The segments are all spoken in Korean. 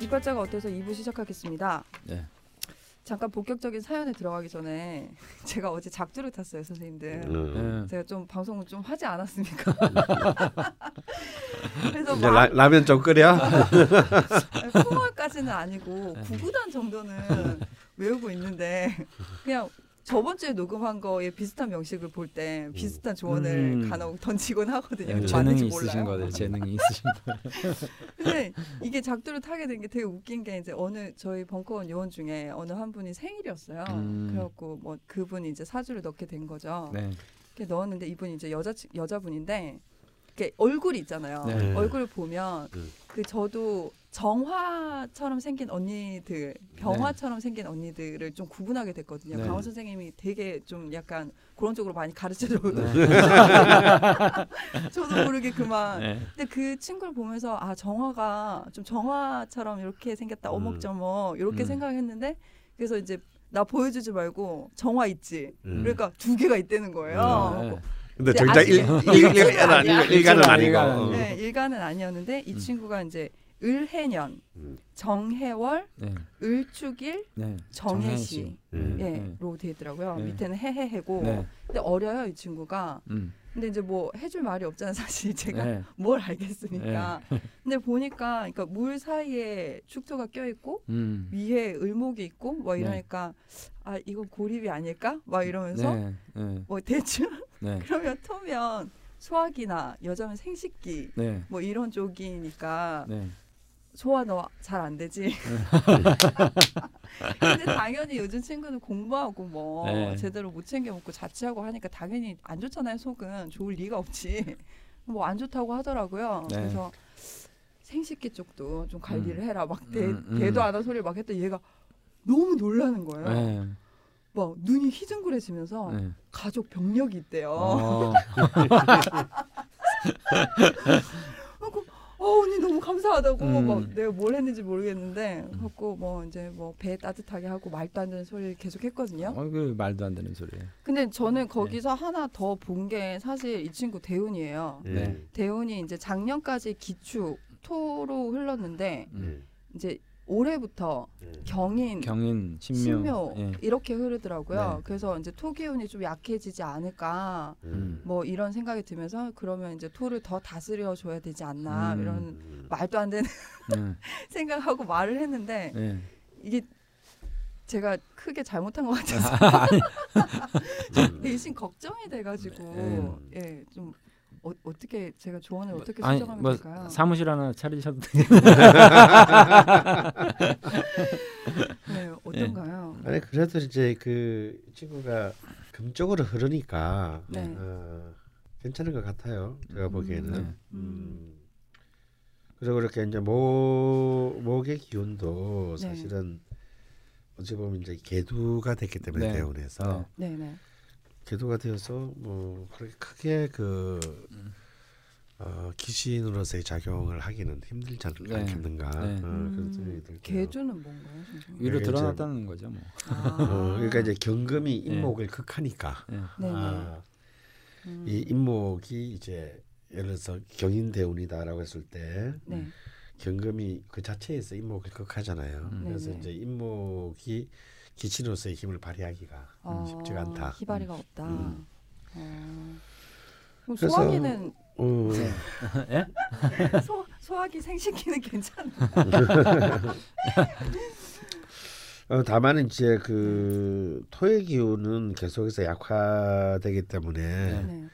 이빨자가 어때서 2부 시작하겠습니다. 네. 잠깐 본격적인 사연에 들어가기 전에 제가 어제 작두를 탔어요, 선생님들. 음. 네. 제가 좀 방송을 좀 하지 않았습니까? 그래서 이제 막 라, 라면 좀 끓여. 풍월까지는 아니고 네. 구구단 정도는 외우고 있는데 그냥 저번 주에 녹음한 거에 비슷한 명식을 볼 때 비슷한 조언을 음. 간혹 던지곤 하거든요. 음. 맞는지 재능이. 있으신 거예요. 재능이 있으신 거. 근데 이게 작두를 타게 된 게 되게 웃긴 게 이제 어느 저희 벙커원 요원 중에 어느 한 분이 생일이었어요. 음. 그래갖고 뭐 그분이 이제 사주를 넣게 된 거죠. 네. 넣었는데 이분이 이제 여자 여자분인데 이렇게 얼굴이 있잖아요. 네. 얼굴을 보면 음. 그 저도 정화처럼 생긴 언니들, 병화처럼 생긴 언니들을 좀 구분하게 됐거든요. 네. 강원 선생님이 되게 좀 약간 그런 쪽으로 많이 가르쳐줘도 네. 저도 모르게 그만. 네. 근데 그 친구를 보면서 아 정화가 좀 정화처럼 이렇게 생겼다 음. 어묵저먹 이렇게 음. 생각했는데 그래서 이제 나 보여주지 말고 정화 있지. 음. 그러니까 두 개가 있다는 거예요. 네. 근데 정작 일, 일, 일, 일 간은 아니고. 일간은 어. 네, 일가는 아니었는데 이 음. 친구가 이제 을해년, 음. 정해월, 네. 을축일, 네. 정해시 음. 예로 돼 있더라고요. 네. 밑에는 해해해고. 네. 근데 어려요 이 친구가. 음. 근데 이제 뭐 해줄 말이 없잖아요 사실 제가 네. 뭘 알겠습니까. 근데 보니까 그러니까 물 사이에 축토가 껴 있고 음. 위에 을목이 있고 뭐 네. 이러니까 아 이건 고립이 아닐까 막 이러면서 네. 네. 뭐 대충 네. 그러면 토면 소화기나 여자면 생식기 네. 뭐 이런 쪽이니까 네. 소화 너잘 안 되지. 근데 당연히 요즘 친구는 공부하고 뭐 네. 제대로 못 챙겨 먹고 자취하고 하니까 당연히 안 좋잖아요 속은 좋을 리가 없지. 뭐 안 좋다고 하더라고요. 네. 그래서 생식기 쪽도 좀 관리를 해라 막 대, 음, 음. 대도 안 한 소리를 막 했더니 얘가 너무 놀라는 거예요. 네. 막 눈이 휘둥그레지면서 네. 가족 병력이 있대요. 어. 하고 어 언니 너무 감사하다고 음. 막 내가 뭘 했는지 모르겠는데 하고 뭐 이제 뭐 배 따뜻하게 하고 말도 안 되는 소리를 계속 했거든요. 어, 그 말도 안 되는 소리예요. 근데 저는 거기서 하나 더 본 게 사실 이 친구 대운이에요. 음. 네. 대운이 이제 작년까지 기축 토로 흘렀는데 음. 이제 올해부터 음. 경인 경인 신묘. 신묘 예. 이렇게 흐르더라고요. 네. 그래서 이제 토 기운이 좀 약해지지 않을까 음. 뭐 이런 생각이 들면서 그러면 이제 토를 더 다스려 줘야 되지 않나 음. 이런 음. 말도 안 되는 네. 생각하고 말을 했는데 네. 이게 제가 크게 잘못한 것 같아서 아니, 대신 걱정이 돼가지고 네. 예좀 어, 어떻게 제가 조언을 어떻게 아니 수정하면 뭐 될까요? 사무실 하나 차리셔도 돼요. 네 어떤가요? 아니 그래도 이제 그 친구가 금쪽으로 흐르니까 네. 어, 괜찮은 것 같아요. 제가 음. 보기에는. 네. 음. 그리고 이렇게 이제 목 목의 기운도 네. 사실은 어찌 보면 이제 개두가 됐기 때문에 네. 대운에서 네 네 개두가 되어서 뭐 그렇게 크게 그 음. 어, 귀신으로서의 작용을 하기는 힘들지 않, 네. 않겠는가 네. 어, 그런 생각이 음, 들고요. 개주는 뭔가요? 선생님? 위로 네, 드러났다는 거죠, 뭐. 아, 어, 그러니까 이제 경금이 임목을 극하니까 네. 네네. 아, 음, 이 임목이 이제 예를 들어서 경인대운이다라고 했을 때 네. 경금이 그 자체에서 임목을 극하잖아요. 음. 그래서. 이제 임목이 기친으로서의 힘을 발휘하기가 아, 쉽지가 않다. 희발이가 없다. 음. 어. 그럼 그래서- 소화기는 어, 소, 소화기 생식기는 괜찮아. 어, 다만 이제 그 토의 기운은 계속해서 약화되기 때문에 네. 네.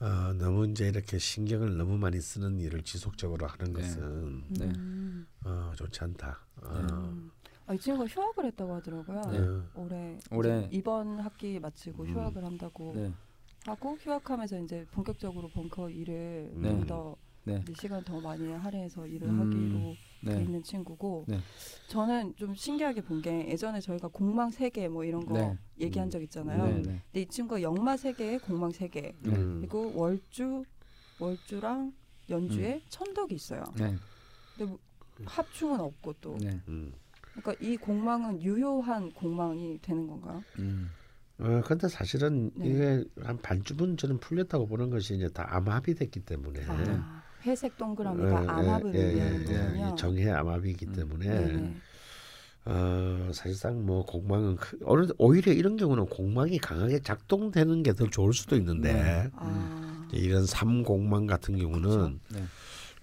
어, 너무 이제 이렇게 신경을 너무 많이 쓰는 일을 지속적으로 하는 네. 것은 네. 음. 어, 좋지 않다. 어, 음. 아, 이 친구가 휴학을 했다고 하더라고요. 네. 어, 올해 올해- 이번 학기 마치고 음. 휴학을 한다고 네. 하고 휴학하면서 이제 본격적으로 벙커 일을 네. 좀더 네. 시간 더 많이 할애해서 일을 음. 하기로 돼 네. 있는 친구고 네. 저는 좀 신기하게 본 게 예전에 저희가 공망 세계 뭐 이런 거 네. 얘기한 음. 적 있잖아요. 네. 네. 근데 이 친구가 역마 세계에 공망 세계 음. 그리고 월주 월주랑 연주에 천덕이 있어요. 네. 근데 뭐 합충은 없고 또 네. 음. 그러니까 이 공망은 유효한 공망이 되는 건가요? 음. 어, 근데 사실은 네. 이게 한 반쯤은 저는 풀렸다고 보는 것이 이제 다 암합이 됐기 때문에 아, 회색 동그라미가 암합을 의미하는 거군요. 예, 이 정해 암합이기 음. 때문에 네네. 어, 사실상 뭐 공망은 크- 어느 오히려 이런 경우는 공망이 강하게 작동되는 게 더 좋을 수도 있는데 네. 아, 이제 이런 삼공망 같은 경우는 네.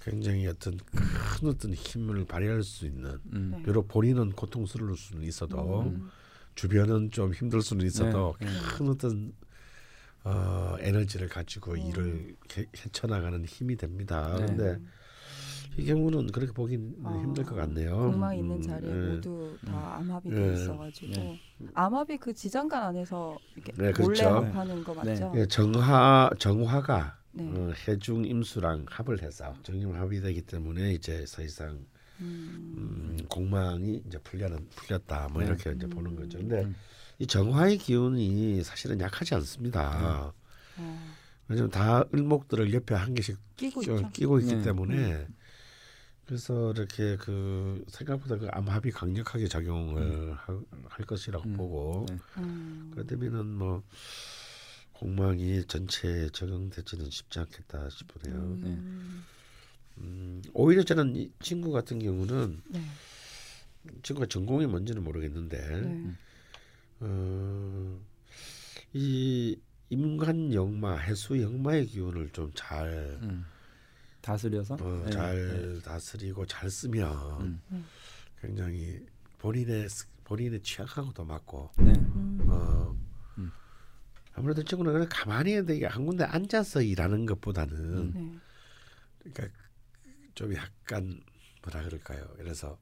굉장히 어떤 큰 어떤 힘을 발휘할 수 있는 음. 네. 비록 본인은 고통스러울 수는 있어도 음. 주변은 좀 힘들 수는 있어도 네, 네. 큰 어떤 어, 에너지를 가지고 음. 일을 개- 헤쳐나가는 힘이 됩니다. 네. 근데 이 경우는 그렇게 보긴 아, 힘들 것 같네요. 있는 음, 자리에 예. 모두 다 암합이 예. 돼 있어가지고 네. 암합이 그 지장간 안에서 이렇게 네, 몰래 그렇죠. 합하는 거 맞죠? 예, 정화 정화가 네. 어, 해중 임수랑 합을 해서 정임 합이 되기 때문에 이제 사실상 음. 음, 공망이 이제 풀려는 풀렸다 뭐 네. 이렇게 이제 보는 거죠. 근데 음. 이 정화의 기운이 사실은 약하지 않습니다. 어, 왜냐면 다 을목들을 옆에 한 개씩 끼고 끼- 있죠. 끼고 있기 네. 때문에 그래서 이렇게 그 생각보다 그 암합이 강력하게 작용을 하- 할 것이라고 음. 보고 네. 음. 그렇다면은 뭐 공망이 전체에 적용되지는 쉽지 않겠다 싶으네요. 음. 음, 오히려 저는 이 친구 같은 경우는 네. 친구가 전공이 뭔지는 모르겠는데 네. 어, 이 임관 영마, 해수 영마의 기운을 좀잘 음. 다스려서 어, 네. 잘 다스리고 잘 쓰면 음. 음. 굉장히 본인의 스- 본인의 취향하고도 맞고 네. 음. 어, 음. 아무래도 친구는 그냥 가만히 되게 한 군데 앉아서 일하는 것보다는 네. 그러니까 좀 약간 뭐라 그럴까요? 그래서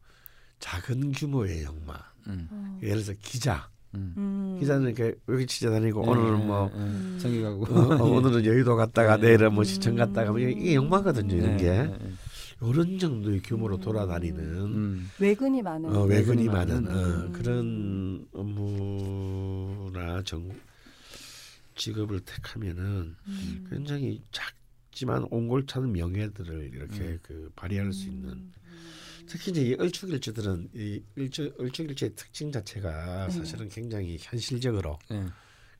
작은 규모의 영마. 음. 어. 예를 들어서 기자. 음. 음. 기자는 이렇게 여기 취재 다니고 네, 오늘은 뭐 네, 네. 음. 저기 가고 어, 어, 오늘은 여의도 갔다가 네. 내일은 뭐 시청 갔다가 뭐 이게 영마거든요. 이런 네, 게. 이런 정도의 규모로 음. 돌아다니는 음. 외근이 많은. 어, 외근이 외근이 많은 많은. 어, 음. 그런 업무나 정 직업을 택하면은 음. 굉장히 작지만 옹골차는 명예들을 이렇게 음. 그 발휘할 수 있는 음. 특히 이제 이 을축일주들은 이 일주 을축일주의 특징 자체가 네. 사실은 굉장히 현실적으로 네.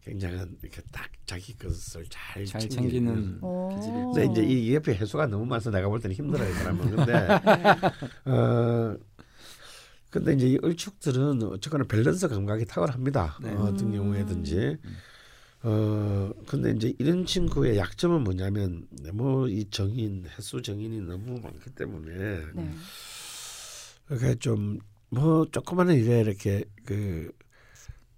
굉장한 이렇게 딱 자기 것을 잘, 잘 챙기는. 챙기는 근데 이제 이 옆에 해수가 너무 많아서 내가 볼 때는 힘들어요 이 사람은. 근데 네. 어 근데 이제 이 을축들은 어쨌거나 밸런스 감각이 탁월합니다. 네. 어, 어떤 음. 경우에든지. 어 근데 이제 이런 친구의 약점은 뭐냐면 뭐 이 정인 해수 정인이 너무 많기 때문에 네. 그러니까 좀 뭐 조그마한 일에 이렇게 그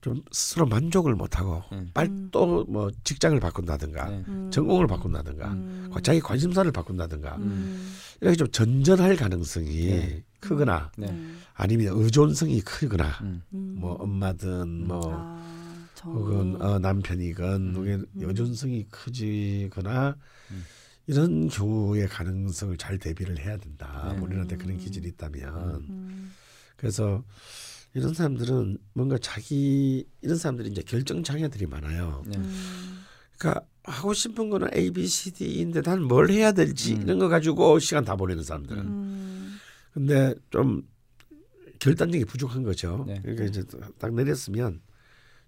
좀 스스로 만족을 못하고 음. 빨리 음. 또뭐 직장을 바꾼다든가 네. 음. 전공을 바꾼다든가 음. 자기 관심사를 바꾼다든가 음. 이렇게 좀 전전할 가능성이 네. 크거나 네. 아니면 의존성이 크거나 음. 음. 뭐 엄마든 뭐 아, 정이. 혹은 어, 남편이건 음. 혹은 의존성이 크지거나 음. 이런 경우의 가능성을 잘 대비를 해야 된다. 네. 본인한테 그런 기질이 있다면 음. 그래서 이런 사람들은 뭔가 자기 이런 사람들이 이제 결정 장애들이 많아요. 네. 음. 그러니까 하고 싶은 거는 A, B, C, D인데 난 뭘 해야 될지 음. 이런 거 가지고 시간 다 보내는 사람들은. 음. 근데 좀 결단력이 부족한 거죠. 네. 그러니까 이제 딱 내렸으면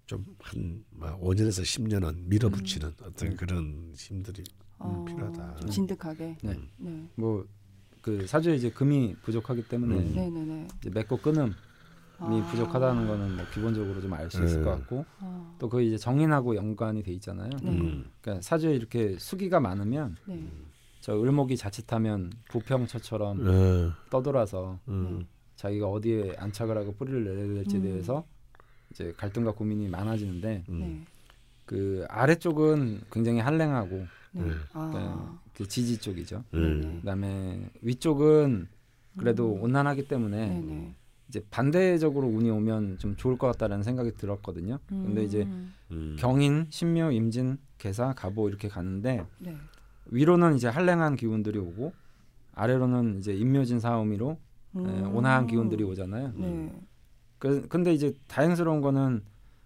좀한 5년에서 10년은 밀어붙이는 어떤 음. 그런 힘들이 어, 필요하다. 좀 진득하게. 네. 네. 뭐그 사주에 이제 금이 부족하기 때문에 음. 네네네. 이제 맺고 끊음이 아. 부족하다는 거는 뭐 기본적으로 좀 알 수 있을 네. 것 같고 아. 또그 이제 정인하고 연관이 돼 있잖아요. 네. 음. 그러니까 사주에 이렇게 수기가 많으면 네. 저 을목이 자칫하면 부평처처럼 어, 떠돌아서 음. 자기가 어디에 안착을 하고 뿌리를 내려야 될지에 음. 대해서 이제 갈등과 고민이 많아지는데 음. 네. 그 아래쪽은 굉장히 한랭하고 네. 네. 아. 그 지지 쪽이죠. 음. 그다음에 위쪽은 그래도 음. 온난하기 때문에 네네. 이제 반대적으로 운이 오면 좀 좋을 것 같다라는 생각이 들었거든요. 근데 이제 음. 음. 경인, 신묘, 임진, 개사, 갑오 이렇게 가는데 네. 위로는 이제 한랭한 기운들이 오고 아래로는 이제 임묘진 사오미로 예, 음. 온화한 기운들이 오잖아요. 네. 그 근데 이제 다행스러운 거는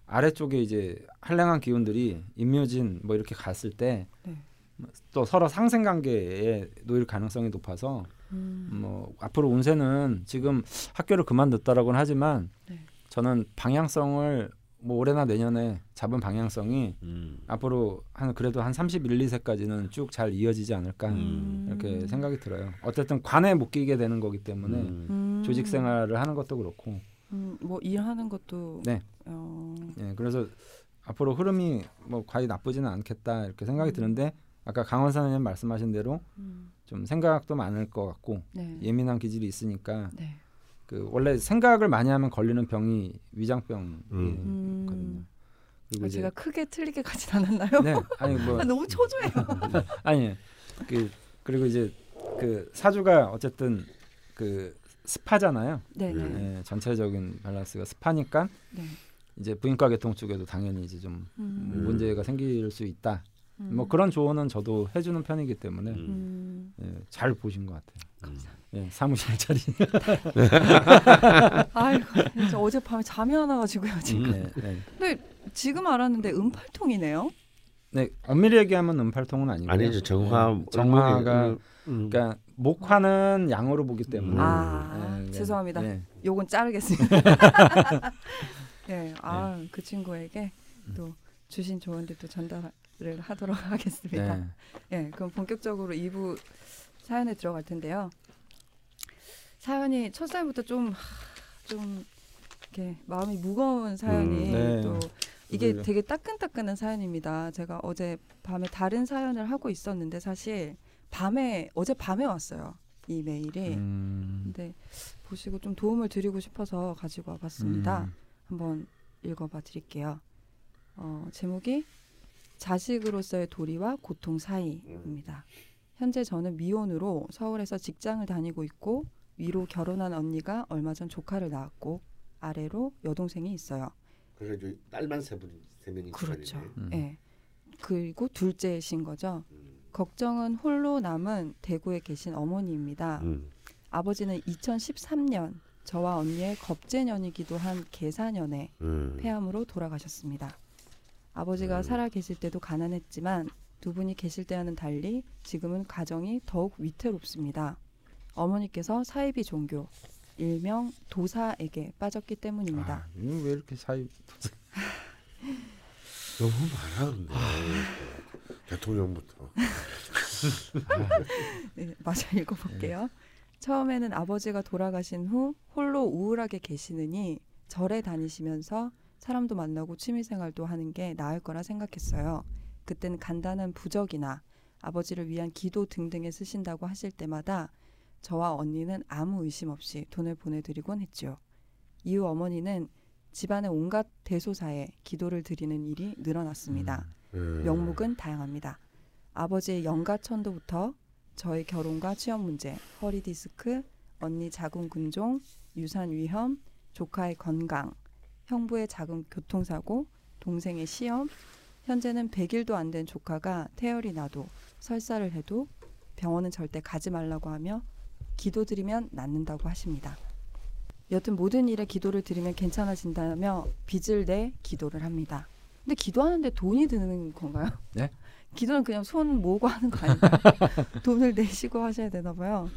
아래쪽에 이제 한랭한 기운들이 임묘진 뭐 이렇게 갔을 때또 네. 서로 상생 관계에 놓일 가능성이 높아서 음. 뭐 앞으로 운세는 지금 학교를 그만뒀다라고는 하지만 네. 저는 방향성을 뭐 올해나 내년에 잡은 방향성이 음. 앞으로 한 그래도 한 31, 2세까지는 쭉 잘 이어지지 않을까 음. 이렇게 생각이 들어요. 어쨌든 관에 묶이게 되는 거기 때문에 음. 음. 조직 생활을 하는 것도 그렇고 음, 뭐 일하는 것도 네. 어, 예, 그래서 앞으로 흐름이 뭐 과히 나쁘지는 않겠다 이렇게 생각이 드는데 아까 강원 사장님 말씀하신 대로 음, 좀 생각도 많을 것 같고 네. 예민한 기질이 있으니까 네. 그 원래 생각을 많이 하면 걸리는 병이 위장병이거든요. 음. 그리고 아, 이제 제가 크게 틀리게 가진 않았나요? 네 아니 뭐 아, 너무 초조해요. 아니 그 그리고 이제 그 사주가 어쨌든 그 스파잖아요. 네네. 예, 전체적인 밸런스가 스파니까 네. 이제 부인과 계통 쪽에도 당연히 이제 좀 음, 문제가 생길 수 있다. 음. 뭐 그런 조언은 저도 해주는 편이기 때문에 음. 예, 잘 보신 것 같아요. 감사합니다. 예, 사무실 자리. 아이고, 진짜 어젯밤에 잠이 안 와가지고요. 지금. 음. 네, 네. 지금 알았는데 음팔통이네요. 네, 엄밀히 얘기하면 음팔통은 아니고요. 아니죠 정화 네, 정화가 음. 그러니까 목화는 양으로 보기 때문에. 아, 예, 네, 죄송합니다. 네. 요건 자르겠습니다. 네, 아, 그 친구에게 또 주신 조언들 또 전달을 하도록 하겠습니다. 네. 네, 그럼 본격적으로 2부 사연에 들어갈 텐데요. 사연이 첫 사연부터 좀, 하, 좀 이렇게 마음이 무거운 사연이 음, 네. 또 이게. 되게 따끈따끈한 사연입니다. 제가 어제 밤에 다른 사연을 하고 있었는데 사실 밤에 어제 밤에 왔어요. 이 메일이. 음, 근데 보시고 좀 도움을 드리고 싶어서 가지고 와봤습니다. 음, 한번 읽어봐 드릴게요. 어, 제목이 자식으로서의 도리와 고통 사이입니다. 현재 저는 미혼으로 서울에서 직장을 다니고 있고 위로 결혼한 언니가 얼마 전 조카를 낳았고 아래로 여동생이 있어요. 그래서 딸만 세 분이 세 명이 그렇죠. 음. 예. 그리고 둘째이신 거죠. 음. 걱정은 홀로 남은 대구에 계신 어머니입니다. 음. 아버지는 2013년 저와 언니의 겁재년이기도 한 계사년에 음. 폐암으로 돌아가셨습니다. 아버지가 음. 살아 계실 때도 가난했지만 두 분이 계실 때와는 달리 지금은 가정이 더욱 위태롭습니다. 어머니께서 사이비 종교 일명 도사에게 빠졌기 때문입니다. 아, 이거 왜 이렇게 사이 너무 많아 근데 대통령부터 네, 마저 읽어볼게요. 처음에는 아버지가 돌아가신 후 홀로 우울하게 계시느니 절에 다니시면서 사람도 만나고 취미생활도 하는 게 나을 거라 생각했어요. 그땐 간단한 부적이나 아버지를 위한 기도 등등에 쓰신다고 하실 때마다 저와 언니는 아무 의심 없이 돈을 보내드리곤 했죠. 이후 어머니는 집안의 온갖 대소사에 기도를 드리는 일이 늘어났습니다. 음. 명목은 다양합니다. 아버지의 영가천도부터 저의 결혼과 취업 문제, 허리 디스크, 언니 자궁 근종, 유산 위험, 조카의 건강, 형부의 작은 교통사고, 동생의 시험, 현재는 100일도 안 된 조카가 태열이 나도 설사를 해도 병원은 절대 가지 말라고 하며 기도드리면 낫는다고 하십니다. 여튼 모든 일에 기도를 드리면 괜찮아진다며 빚을 내 기도를 합니다. 근데 기도하는데 돈이 드는 건가요? 네? 기도는 그냥 손 모으고 하는 거 아닌가요? 돈을 내시고 하셔야 되나 봐요.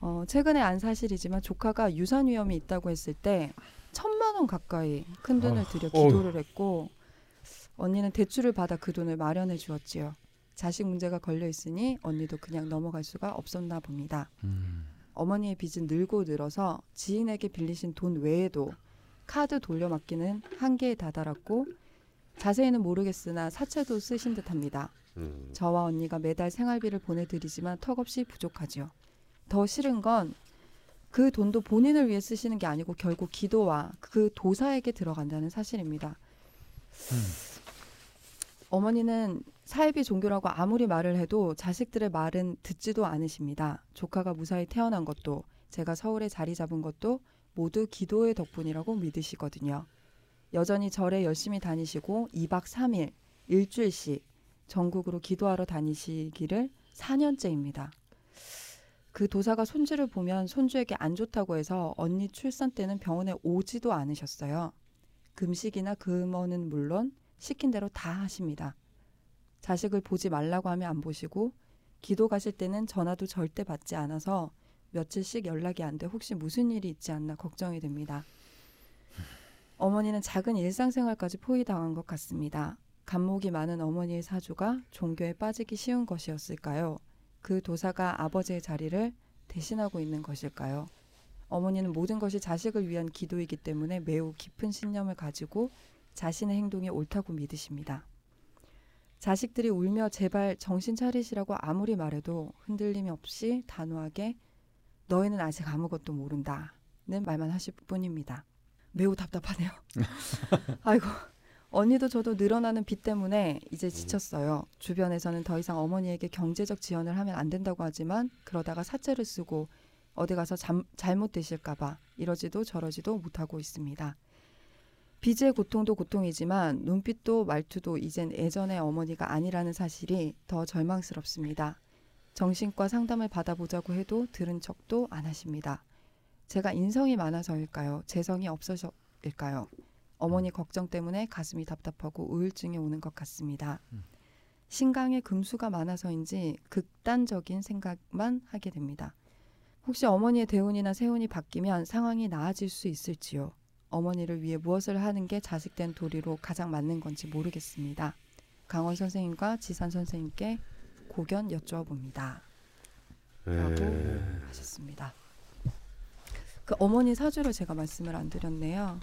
어, 최근에 안 사실이지만 조카가 유산 위험이 있다고 했을 때 천만 원 가까이 큰 돈을 들여 기도를 했고 언니는 대출을 받아 그 돈을 마련해 주었지요. 자식 문제가 걸려 있으니 언니도 그냥 넘어갈 수가 없었나 봅니다. 음, 어머니의 빚은 늘고 늘어서 지인에게 빌리신 돈 외에도 카드 돌려막기는 한계에 다다랐고 자세히는 모르겠으나 사채도 쓰신 듯합니다. 음. 저와 언니가 매달 생활비를 보내드리지만 턱없이 부족하지요. 더 싫은 건 그 돈도 본인을 위해 쓰시는 게 아니고 결국 기도와 그 도사에게 들어간다는 사실입니다. 어머니는 사이비 종교라고 아무리 말을 해도 자식들의 말은 듣지도 않으십니다. 조카가 무사히 태어난 것도 제가 서울에 자리 잡은 것도 모두 기도의 덕분이라고 믿으시거든요. 여전히 절에 열심히 다니시고 2박 3일 일주일씩 전국으로 기도하러 다니시기를 4년째입니다. 그 도사가 손주를 보면 손주에게 안 좋다고 해서 언니 출산 때는 병원에 오지도 않으셨어요. 금식이나 금어는 물론 시킨 대로 다 하십니다. 자식을 보지 말라고 하면 안 보시고 기도 가실 때는 전화도 절대 받지 않아서 며칠씩 연락이 안 돼 혹시 무슨 일이 있지 않나 걱정이 됩니다. 어머니는 작은 일상생활까지 포위당한 것 같습니다. 간목이 많은 어머니의 사주가 종교에 빠지기 쉬운 것이었을까요? 그 도사가 아버지의 자리를 대신하고 있는 것일까요? 어머니는 모든 것이 자식을 위한 기도이기 때문에 매우 깊은 신념을 가지고 자신의 행동이 옳다고 믿으십니다. 자식들이 울며 제발 정신 차리시라고 아무리 말해도 흔들림 없이 단호하게 너희는 아직 아무것도 모른다는 말만 하실 뿐입니다. 매우 답답하네요. 아이고 언니도 저도 늘어나는 빚 때문에 이제 지쳤어요. 주변에서는 더 이상 어머니에게 경제적 지원을 하면 안 된다고 하지만 그러다가 사채를 쓰고 어디 가서 잠, 잘못 되실까봐 이러지도 저러지도 못하고 있습니다. 빚의 고통도 고통이지만 눈빛도 말투도 이젠 예전의 어머니가 아니라는 사실이 더 절망스럽습니다. 정신과 상담을 받아보자고 해도 들은 척도 안 하십니다. 제가 인성이 많아서일까요? 재성이 없어서일까요? 어머니 걱정 때문에 가슴이 답답하고 우울증이 오는 것 같습니다. 신강에 금수가 많아서인지 극단적인 생각만 하게 됩니다. 혹시 어머니의 대운이나 세운이 바뀌면 상황이 나아질 수 있을지요? 어머니를 위해 무엇을 하는 게 자식된 도리로 가장 맞는 건지 모르겠습니다. 강원 선생님과 지산 선생님께 고견 여쭈어봅니다. 라고 예. 하셨습니다. 그 어머니 사주를 제가 말씀을 안 드렸네요.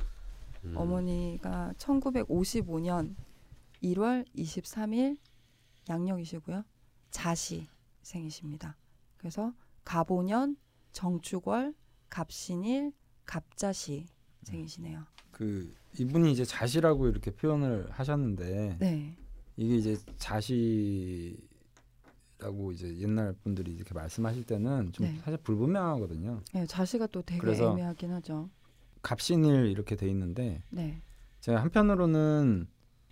음. 어머니가 1955년 1월 23일 양력이시고요. 자시 생이십니다. 그래서 가보년 정축월 갑신일 갑자시 생이시네요. 그 이분이 이제 자시라고 이렇게 표현을 하셨는데 네. 이게 이제 자시라고 이제 옛날 분들이 이렇게 말씀하실 때는 좀 네. 사실 불분명하거든요. 네, 자시가 또 되게 애매하긴 하죠. 갑신일 이렇게 돼 있는데 네. 제가 한편으로는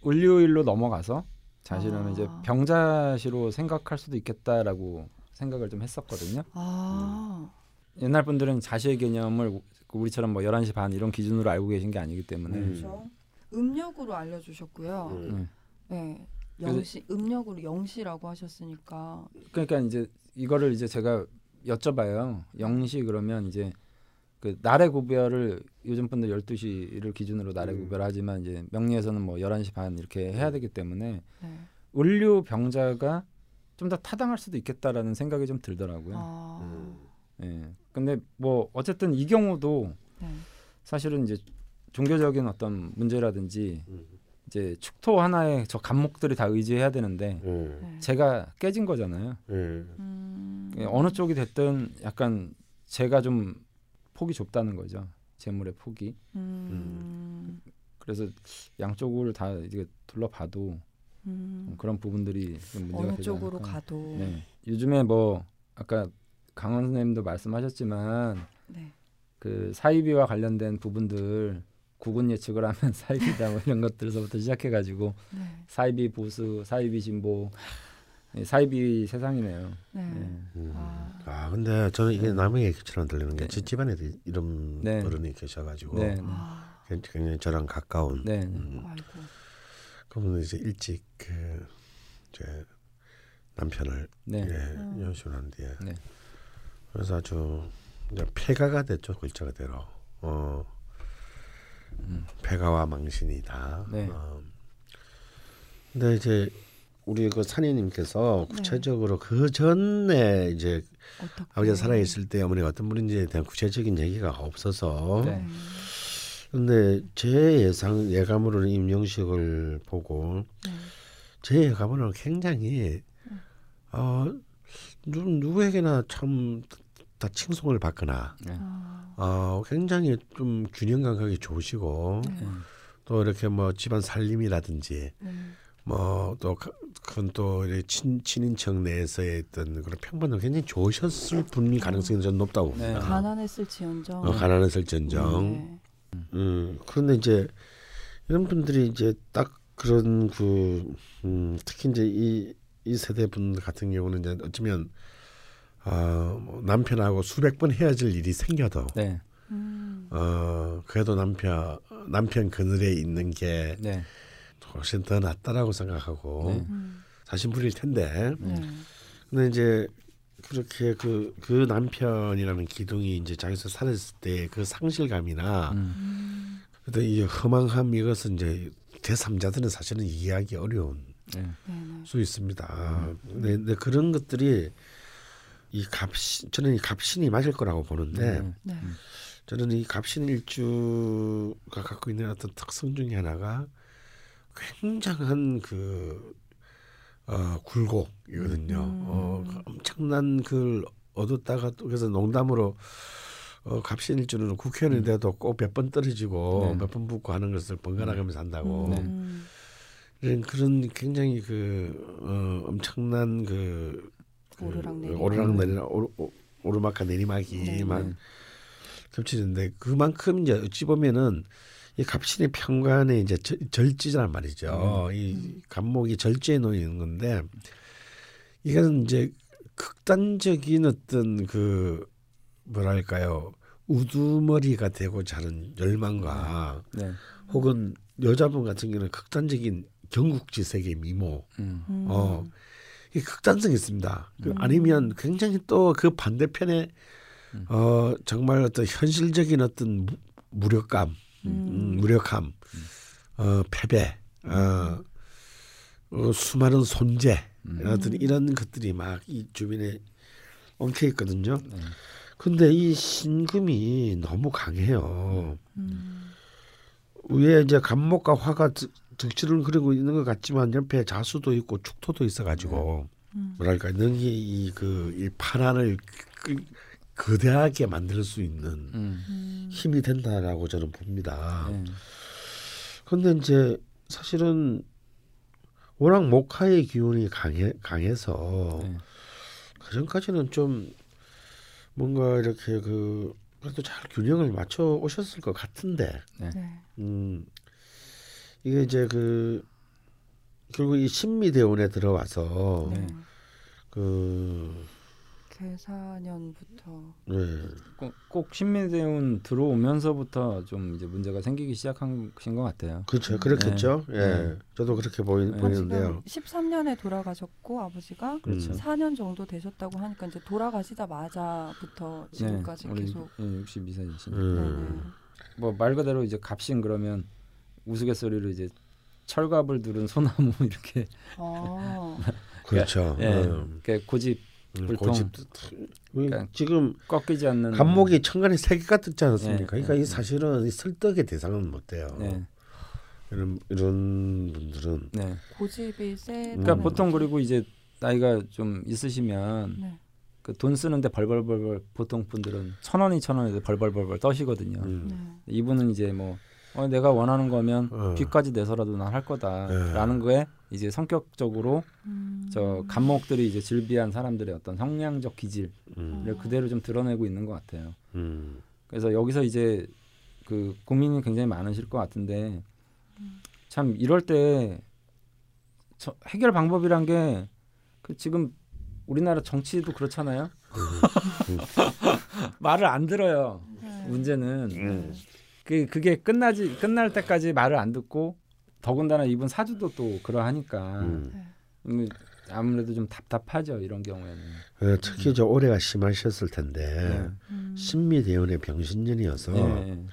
을료일로 넘어가서 자시라는 아. 이제 병자시로 생각할 수도 있겠다라고 생각을 좀 했었거든요. 아, 옛날 분들은 자시의 개념을 우리처럼 뭐 11시 반 이런 기준으로 알고 계신 게 아니기 때문에 음. 그렇죠. 음력으로 알려 주셨고요. 음. 네. 네. 영시 음력으로 영시라고 하셨으니까 그러니까 이제 이거를 이제 제가 여쭤봐요. 영시 그러면 이제 그 날의 구별을 요즘 분들 12시를 기준으로 날의 음. 구별하지만 이제 명리에서는 뭐 11시 반 이렇게 해야 되기 때문에 네. 을류 병자가 좀 더 타당할 수도 있겠다라는 생각이 좀 들더라고요. 아, 음. 예. 근데 뭐 어쨌든 이 경우도 네. 사실은 이제 종교적인 어떤 문제라든지 음. 이제 축토 하나에 저 간목들이 다 의지해야 되는데 음. 네. 제가 깨진 거잖아요. 음. 음, 예, 어느 쪽이 됐든 약간 제가 좀 폭이 좁다는 거죠. 재물의 폭이. 음, 그래서 양쪽을 다 이게 둘러봐도 음, 그런 부분들이 좀 문제가 어느 되지 쪽으로 않을까. 가도 네. 요즘에 뭐 아까 강원 선생님도 말씀하셨지만 네. 그 사이비와 관련된 부분들 구분 예측을 하면 사이비다 뭐 이런 것들서부터 시작해가지고 네. 사이비 보수, 사이비 진보, 예, 사이비 세상이네요. 네. 예. 음. 아. 아 근데 저는 이게 네. 남의 얘기처럼 들리는 게 네. 제 집안에도 이런 네. 어른이 계셔가지고 아, 굉장히 저랑 가까운 네, 네. 음, 아이고. 그분은 이제 일찍 그 이제 남편을 네. 예, 음. 연수한 뒤에 네. 그래서 아주 이제 폐가가 됐죠 글자 그대로 어 음. 폐가와 망신이다. 네. 어. 근데 이제 우리 그 산이님께서 네. 구체적으로 그 전에 이제 어떻게? 아버지가 살아 있을 때 어머니가 어떤 분인지에 대한 구체적인 얘기가 없어서 네. 근데 제 예상 예감으로는 임영식을 보고 네. 제 예감으로는 굉장히 어 누, 누구에게나 참 다 칭송을 받거나 네. 아, 어 굉장히 좀 균형 감각이 좋으시고 네. 네. 또 이렇게 뭐 집안 살림이라든지 네. 뭐또 그건 또 친 친인척 내에서의 어떤 그런 평판도 굉장히 좋으셨을 분일 가능성이 좀 높다고 네. 봅니다. 가난했을지언정. 어, 가난했을전정. 네. 음 그런데 이제 이런 분들이 이제 딱 그런 그 음, 특히 이제 이, 이 세대 분들 같은 경우는 이제 어쩌면 어, 뭐 남편하고 수백 번 헤어질 일이 생겨도 네. 음, 어 그래도 남편 남편 그늘에 있는 게 네. 훨씬 더 낫다라고 생각하고 네. 음, 자신 부릴 텐데 네. 근데 이제 그렇게 그 그 남편이라는 기둥이 이제 자기서 살았을 때 그 상실감이나 음. 음, 근데 이 허망함 이것은 이제 제3자들은 사실은 이해하기 어려운 네. 네네. 수 있습니다. 근데, 근데 그런 것들이 이 갑신 저는 이 갑신이 맞을 거라고 보는데 네. 네. 저는 이 갑신일주가 갖고 있는 어떤 특성 중에 하나가 굉장한 그 어, 굴곡이거든요. 음. 어, 그 엄청난 그 얻었다가 또 그래서 농담으로 어, 갑신일주는 국회의원이 돼도 꼭 몇 번 떨어지고 네. 몇번 붙고 하는 것을 번갈아가면서 한다고 네. 음. 그런 그런 굉장히 그 어, 엄청난 그, 그 오르락내리락. 오르락내리락 오르, 오- 오르막과 내리막이 네. 막 네. 겹치는데 그만큼 이제 어찌 보면은 이 갑신의 평관에 이제 절- 절지란 말이죠. 이 갑목이 절지에 놓이는 건데 이거는 이제 극단적인 어떤 그 뭐랄까요 우두머리가 되고자 하는 열망과 네. 혹은 여자분 같은 경우는 극단적인 경국지색의 미모 음. 음. 어. 이 극단성이 있습니다. 그 음. 아니면 굉장히 또 그 반대편에 음. 어 정말 어떤 현실적인 어떤 무, 무력감, 음, 무력함, 어 패배, 어, 어 수많은 손재, 음. 이런 것들이 막 이 주변에 엉켜 있거든요. 네. 근데 이 신금이 너무 강해요. 음. 위에 이제 간목과 화가 득- 득실을 그리고 있는 것 같지만 옆에 자수도 있고 축토도 있어가지고 음. 뭐랄까 능히 이그이 파란을 그, 거대하게 만들 수 있는 음. 음. 힘이 된다라고 저는 봅니다. 네. 그런데 이제 사실은 워낙 목화의 기운이 강해 강해서 네. 그 전까지는 좀 뭔가 이렇게 그 그래도 잘 균형을 맞춰 오셨을 것 같은데 네. 음 이게 이제 그 결국 이 신미대원에 들어와서 네. 그 계사년부터 네. 꼭, 꼭 신미대운 들어오면서부터 좀 이제 문제가 생기기 시작한 것인 것 같아요. 그렇죠 그렇겠죠 네. 예 네. 저도 그렇게 보이, 네. 보이는데요 지금 13년에 돌아가셨고 아버지가 그렇죠. 음. 4년 정도 되셨다고 하니까 이제 돌아가시자마자부터 지금까지 네. 계속 예, 62세이신. 음. 뭐말 그대로 이제 갑신 그러면 우스갯소리로 이제 철갑을 두른 소나무 이렇게 어, 그렇죠 예, 음. 고집 음, 불통. 고집 그러니까 지금 꺾이지 않는 간목이 천간에 세 개가 뜨지 않았습니까? 네, 그러니까 네, 이 네. 사실은 이 설득의 대상은 못 돼요. 네, 이런 이런 분들은 네. 고집이 세다는 그러니까 음. 보통. 그리고 이제 나이가 좀 있으시면 네. 그돈 쓰는데 벌벌벌벌 보통 분들은 천 원이 천 원에도 벌벌벌벌 떠시거든요. 음. 네. 이분은 이제 뭐 어, 내가 원하는 거면 어. 빚까지 내서라도 난할 네. 거다라는 거에 이제 성격적으로 음. 저 간목들이 이제 질비한 사람들의 어떤 성량적 기질을 음. 그대로 좀 드러내고 있는 것 같아요. 음. 그래서 여기서 이제 그 고민이 굉장히 많으실 것 같은데 참 이럴 때저 해결 방법이란 게 그 지금 우리나라 정치도 그렇잖아요. 말을 안 들어요. 네. 문제는 음. 그 그게 끝나지 끝날 때까지 말을 안 듣고 더군다나 이분 사주도 또 그러하니까 음. 네. 음, 아무래도 좀 답답하죠 이런 경우에는. 어, 특히 저 올해가 심하셨을 텐데 네. 음. 신미 대운의 병신년이어서 네.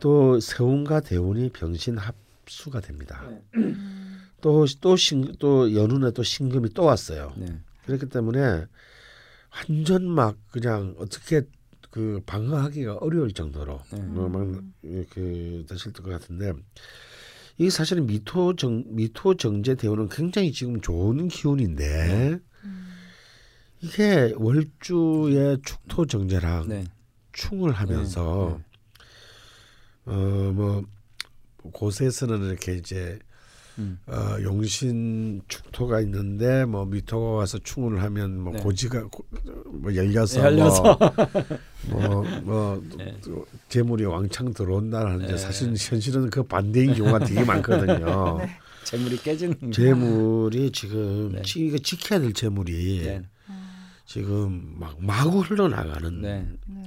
또 세운과 대운이 병신 합수가 됩니다. 네. 음. 또또신또 연운에 또 신금이 또 왔어요. 네. 그렇기 때문에 완전 막 그냥 어떻게 그 방어하기가 어려울 정도로 네. 뭐막 이렇게 되실 것 같은데 이게 사실은 미토 정 미토 정제 대우는 굉장히 지금 좋은 기운인데 음. 이게 월주의 축토 정제랑 네. 충을 하면서 네. 어뭐 곳에서는 이렇게 이제 음. 어, 용신 축토가 있는데 뭐 미토가 와서 충을 하면 뭐 네. 고지가 고, 뭐 열려서, 열려서. 뭐뭐 네. 재물이 왕창 들어온다는데 네. 사실 현실은 그 반대인 경우가 되게 많거든요. 네. 재물이 깨지는 재물이 지금 네. 지, 이거 지켜야 될 재물이 네. 아, 지금 막 마구 흘러나가는 네. 네.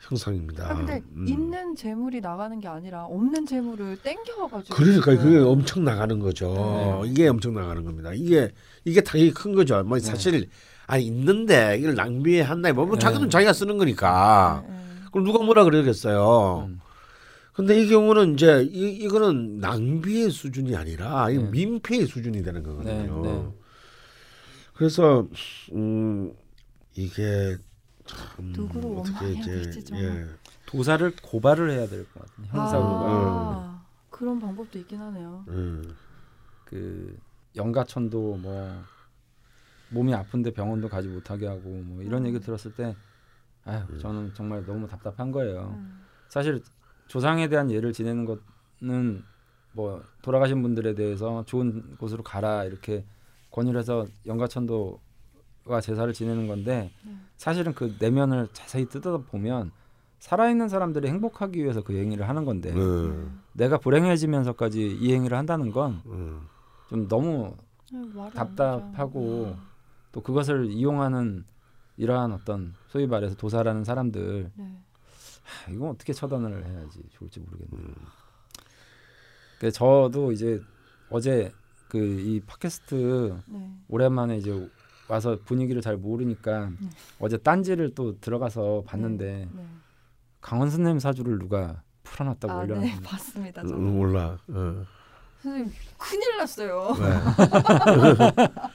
형상입니다. 아, 근데 음. 있는 재물이 나가는 게 아니라 없는 재물을 땡겨와가지고 그러니까 그게 엄청 나가는 거죠. 네. 이게 엄청 나가는 겁니다. 이게 이게 당연히 큰 거죠. 뭐 사실 아니 있는데 이걸 낭비한다. 뭐, 뭐 네. 자기는 자기가 쓰는 거니까. 네, 네. 그럼 누가 뭐라 그러겠어요. 음. 근데 이 경우는 이제 이, 이거는 낭비의 수준이 아니라 이 네. 민폐의 수준이 되는 거거든요. 네, 네. 그래서 음 이게 참 누구를 어떻게 원망해야 이제 될지 정말. 예. 도사를 고발을 해야 될 것 같아요. 형사고발. 아, 그런 방법도 있긴 하네요. 음. 그 영가천도 뭐 몸이 아픈데 병원도 가지 못하게 하고 뭐 이런 음. 얘기 들었을 때 아유 저는 정말 너무 답답한 거예요. 음. 사실 조상에 대한 예를 지내는 것은 뭐 돌아가신 분들에 대해서 좋은 곳으로 가라 이렇게 권유를 해서 영가천도 와 제사를 지내는 건데 네. 사실은 그 내면을 자세히 뜯어 보면 살아있는 사람들이 행복하기 위해서 그 행위를 하는 건데 음. 내가 불행해지면서까지 이 행위를 한다는 건좀 음. 너무 네, 답답하고. 또 그것을 이용하는 이러한 어떤 소위 말해서 도사라는 사람들 네. 하, 이건 어떻게 처단을 해야지 좋을지 모르겠네요. 그 저도 이제 어제 그 이 팟캐스트 네. 오랜만에 이제 와서 분위기를 잘 모르니까 네. 어제 딴지를 또 들어가서 봤는데 네. 강원 선생님 사주를 누가 풀어놨다고 아, 네, 올려놨는데 봤습니다. 음, 저. 몰라. 어. 선생님 큰일 났어요. 네.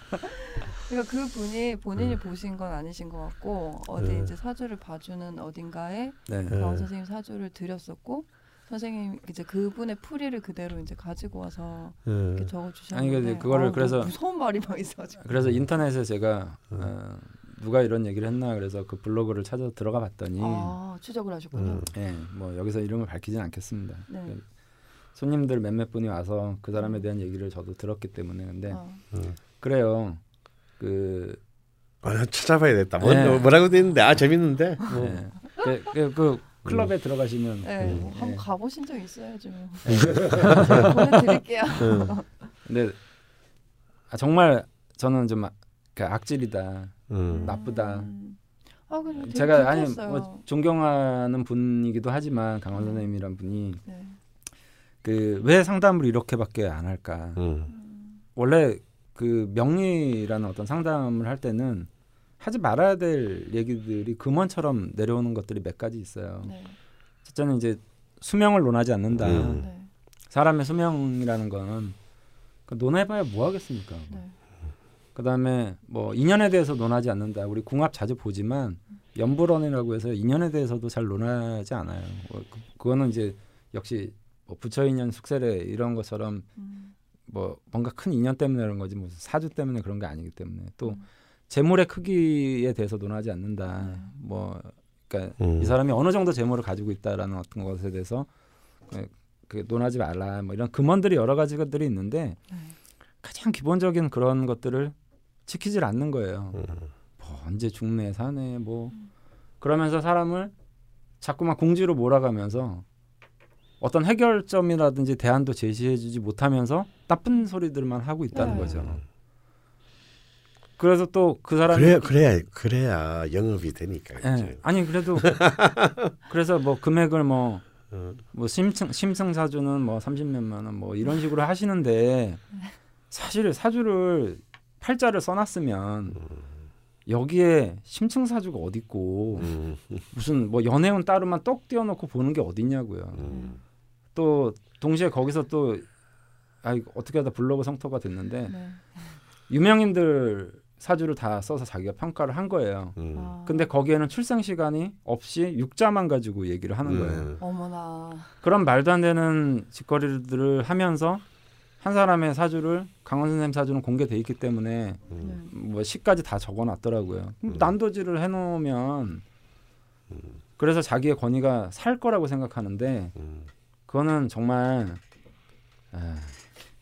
그러니까 그 분이 본인이 음. 보신 건 아니신 것 같고 어디 네. 이제 사주를 봐주는 어딘가에 네. 네. 강원 선생님 사주를 드렸었고 선생님 이제 그분의 풀이를 그대로 이제 가지고 와서 네. 이렇게 적어 아니, 주셨는데 근데 그거를 그래서- 무서운 말이 막 있어가지고 그래서 인터넷에 제가 음. 어, 누가 이런 얘기를 했나 그래서 그 블로그를 찾아서 들어가 봤더니 아 추적을 하셨군요. 음. 예, 뭐 여기서 이름을 밝히진 않겠습니다. 네. 그 손님들 몇몇 분이 와서 그 사람에 대한 얘기를 저도 들었기 때문에 근데 어. 그래요. 그, 아, 찾아봐야겠다. 뭐, 네. 뭐라고 돼 있는데 아 재밌는데. 뭐. 예, 그, 그, 그 클럽에 들어가시면 네, 음. 뭐 한번 네. 가보신 적 있어야죠. 예. 제가 보내드릴게요. 음. 근데 아, 정말 저는 좀 아- 그 악질이다. 음. 나쁘다. 음. 아, 제가 아니. 뭐 존경하는 분이기도 하지만 강원 음. 선생님이란 분이 네. 그왜 상담을 이렇게밖에 안 할까? 음. 음. 원래 그 명리라는 어떤 상담을 할 때는 하지 말아야 될 얘기들이 금원처럼 내려오는 것들이 몇 가지 있어요. 네. 첫째는 이제 수명을 논하지 않는다. 음. 네. 사람의 수명이라는 거는 그 논해봐야 뭐 하겠습니까? 네. 그다음에 뭐 인연에 대해서 논하지 않는다. 우리 궁합 자주 보지만 연불원이라고 해서 인연에 대해서도 잘 논하지 않아요. 뭐 그, 그거는 이제 역시 뭐 부처 인연 숙세례 이런 것처럼 음. 뭐 뭔가 큰 인연 때문에 그런 거지 무슨 사주 때문에 그런 게 아니기 때문에 또 음. 재물의 크기에 대해서 논하지 않는다. 네. 뭐 그러니까 음. 이 사람이 어느 정도 재물을 가지고 있다라는 어떤 것에 대해서 그, 그 논하지 말라. 뭐 이런 금원들이 여러 가지들이 있는데 네. 가장 기본적인 그런 것들을 지키질 않는 거예요. 음. 뭐 언제 죽네 사네 뭐 음. 그러면서 사람을 자꾸만 공지로 몰아가면서 어떤 해결점이라든지 대안도 제시해주지 못하면서 나쁜 소리들만 하고 있다는 네. 거죠. 그래서 또 그 사람이 그래야 그래야 그래야 영업이 되니까. 예, 이제. 아니 그래도 그래서 뭐 금액을 뭐 어. 뭐 심층 심승 사주는 뭐 30몇만 원 뭐 이런 식으로 하시는데 사실 사주를 팔자를 써놨으면 여기에 심층 사주가 어디 있고 음. 무슨 뭐 연애운 따로만 떡 띄워놓고 보는 게 어딨냐고요. 음. 또 동시에 거기서 또 아, 어떻게 하다 블로그 성토가 됐는데 네. 유명인들 사주를 다 써서 자기가 평가를 한 거예요. 음. 아. 근데 거기에는 출생 시간이 없이 육자만 가지고 얘기를 하는 거예요. 음. 어머나. 그런 말도 안 되는 짓거리들을 하면서 한 사람의 사주를 강원 선생님 사주는 공개돼 있기 때문에 음. 네. 뭐 시까지 다 적어놨더라고요. 음. 난도질을 해놓으면 음. 그래서 자기의 권위가 살 거라고 생각하는데 음. 그거는 정말 아,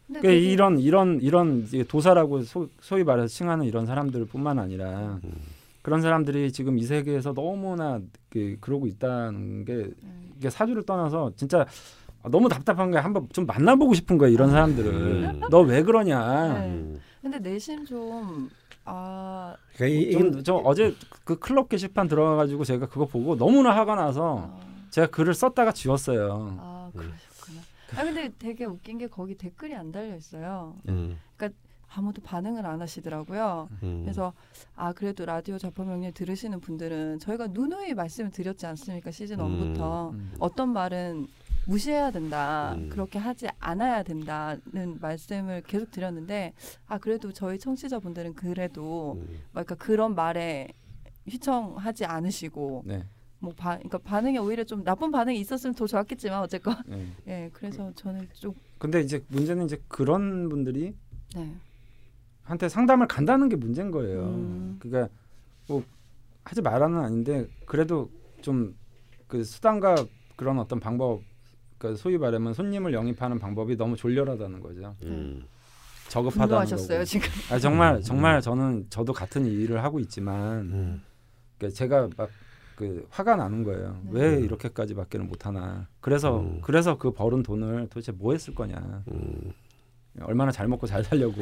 근데 그 되게- 이런 이런 이런 도사라고 소, 소위 말해서 칭하는 이런 사람들뿐만 아니라 음. 그런 사람들이 지금 이 세계에서 너무나 그, 그러고 있다는 게 네. 이게 사주를 떠나서 진짜 너무 답답한 거야. 한번 좀 만나보고 싶은 거야 이런 사람들을. 음. 너왜 그러냐. 네. 음. 근데 내심 좀 아, 그러니까 이- 좀, 저 어제 그 클럽 게시판 들어가가지고 제가 그거 보고 너무나 화가 나서 아, 제가 글을 썼다가 지웠어요. 아. 아 근데 되게 웃긴 게 거기 댓글이 안 달려 있어요. 음. 아무도 반응을 안 하시더라고요. 음. 그래서 아 그래도 라디오 자파명리 들으시는 분들은 저희가 누누이 말씀을 드렸지 않습니까 시즌 음. 1부터 음. 어떤 말은 무시해야 된다. 음. 그렇게 하지 않아야 된다는 말씀을 계속 드렸는데 아 그래도 저희 청취자분들은 그래도 음. 그러니까 그런 말에 휘청하지 않으시고 네. 뭐 바, 그러니까 반응이 오히려 좀 나쁜 반응이 있었으면 더 좋았겠지만 어쨌건 네. 예 그래서 저는 좀 근데 이제 문제는 이제 그런 분들이 네. 한테 상담을 간다는 게 문제인 거예요. 음. 그러니까 뭐 하지 말라는 아닌데 그래도 좀 그 수단과 그런 어떤 방법, 그 소위 말하면 손님을 영입하는 방법이 너무 졸렬하다는 거죠. 음. 저급하다는 분노하셨어요 거고. 지금. 아 정말 음. 정말 저는 저도 같은 일을 하고 있지만 음. 그러니까 제가 막 그 화가 나는 거예요. 네. 왜 음. 이렇게까지밖에는 못하나. 그래서 음. 그래서 그 벌은 돈을 도대체 뭐 했을 거냐. 음. 얼마나 잘 먹고 잘 살려고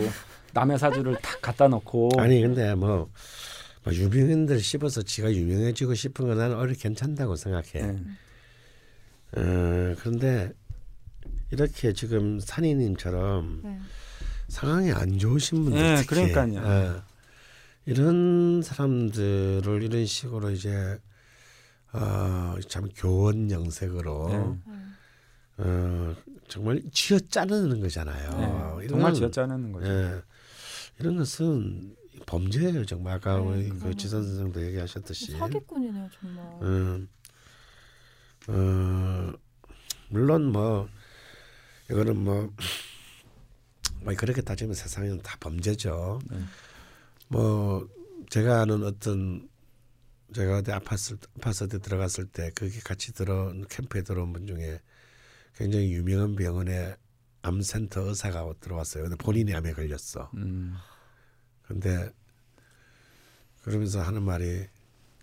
남의 사주를 탁 갖다 놓고 아니 근데 뭐, 뭐 유명인들 씹어서 지가 유명해지고 싶은 건 나는 오히려 괜찮다고 생각해. 네. 어, 그런데 이렇게 지금 산이님처럼 네. 상황이 안 좋으신 분들 네, 특히 그러니까요. 어, 이런 사람들을 이런 식으로 이제 어, 참 교원 영색으로 네. 네. 어, 정말 쥐어 짜내는 거잖아요. 네. 이런 정말 건- 쥐어 짜내는 거죠. 예. 이런 것은 범죄예요 정말 아까 네, 우리 그 지선 선생도 얘기하셨듯이 사기꾼이네요 정말. 음, 어, 물론 뭐 이거는 뭐, 뭐 그렇게 따지면 세상에는 다 범죄죠. 네. 뭐 제가 아는 어떤 제가 어디 아파트 아파트에 들어갔을 때 거기 같이 들어 캠프에 들어온 분 중에 굉장히 유명한 병원에 암센터 의사가 들어왔어요. 근데 본인이 암에 걸렸어. 음, 근데 그러면서 하는 말이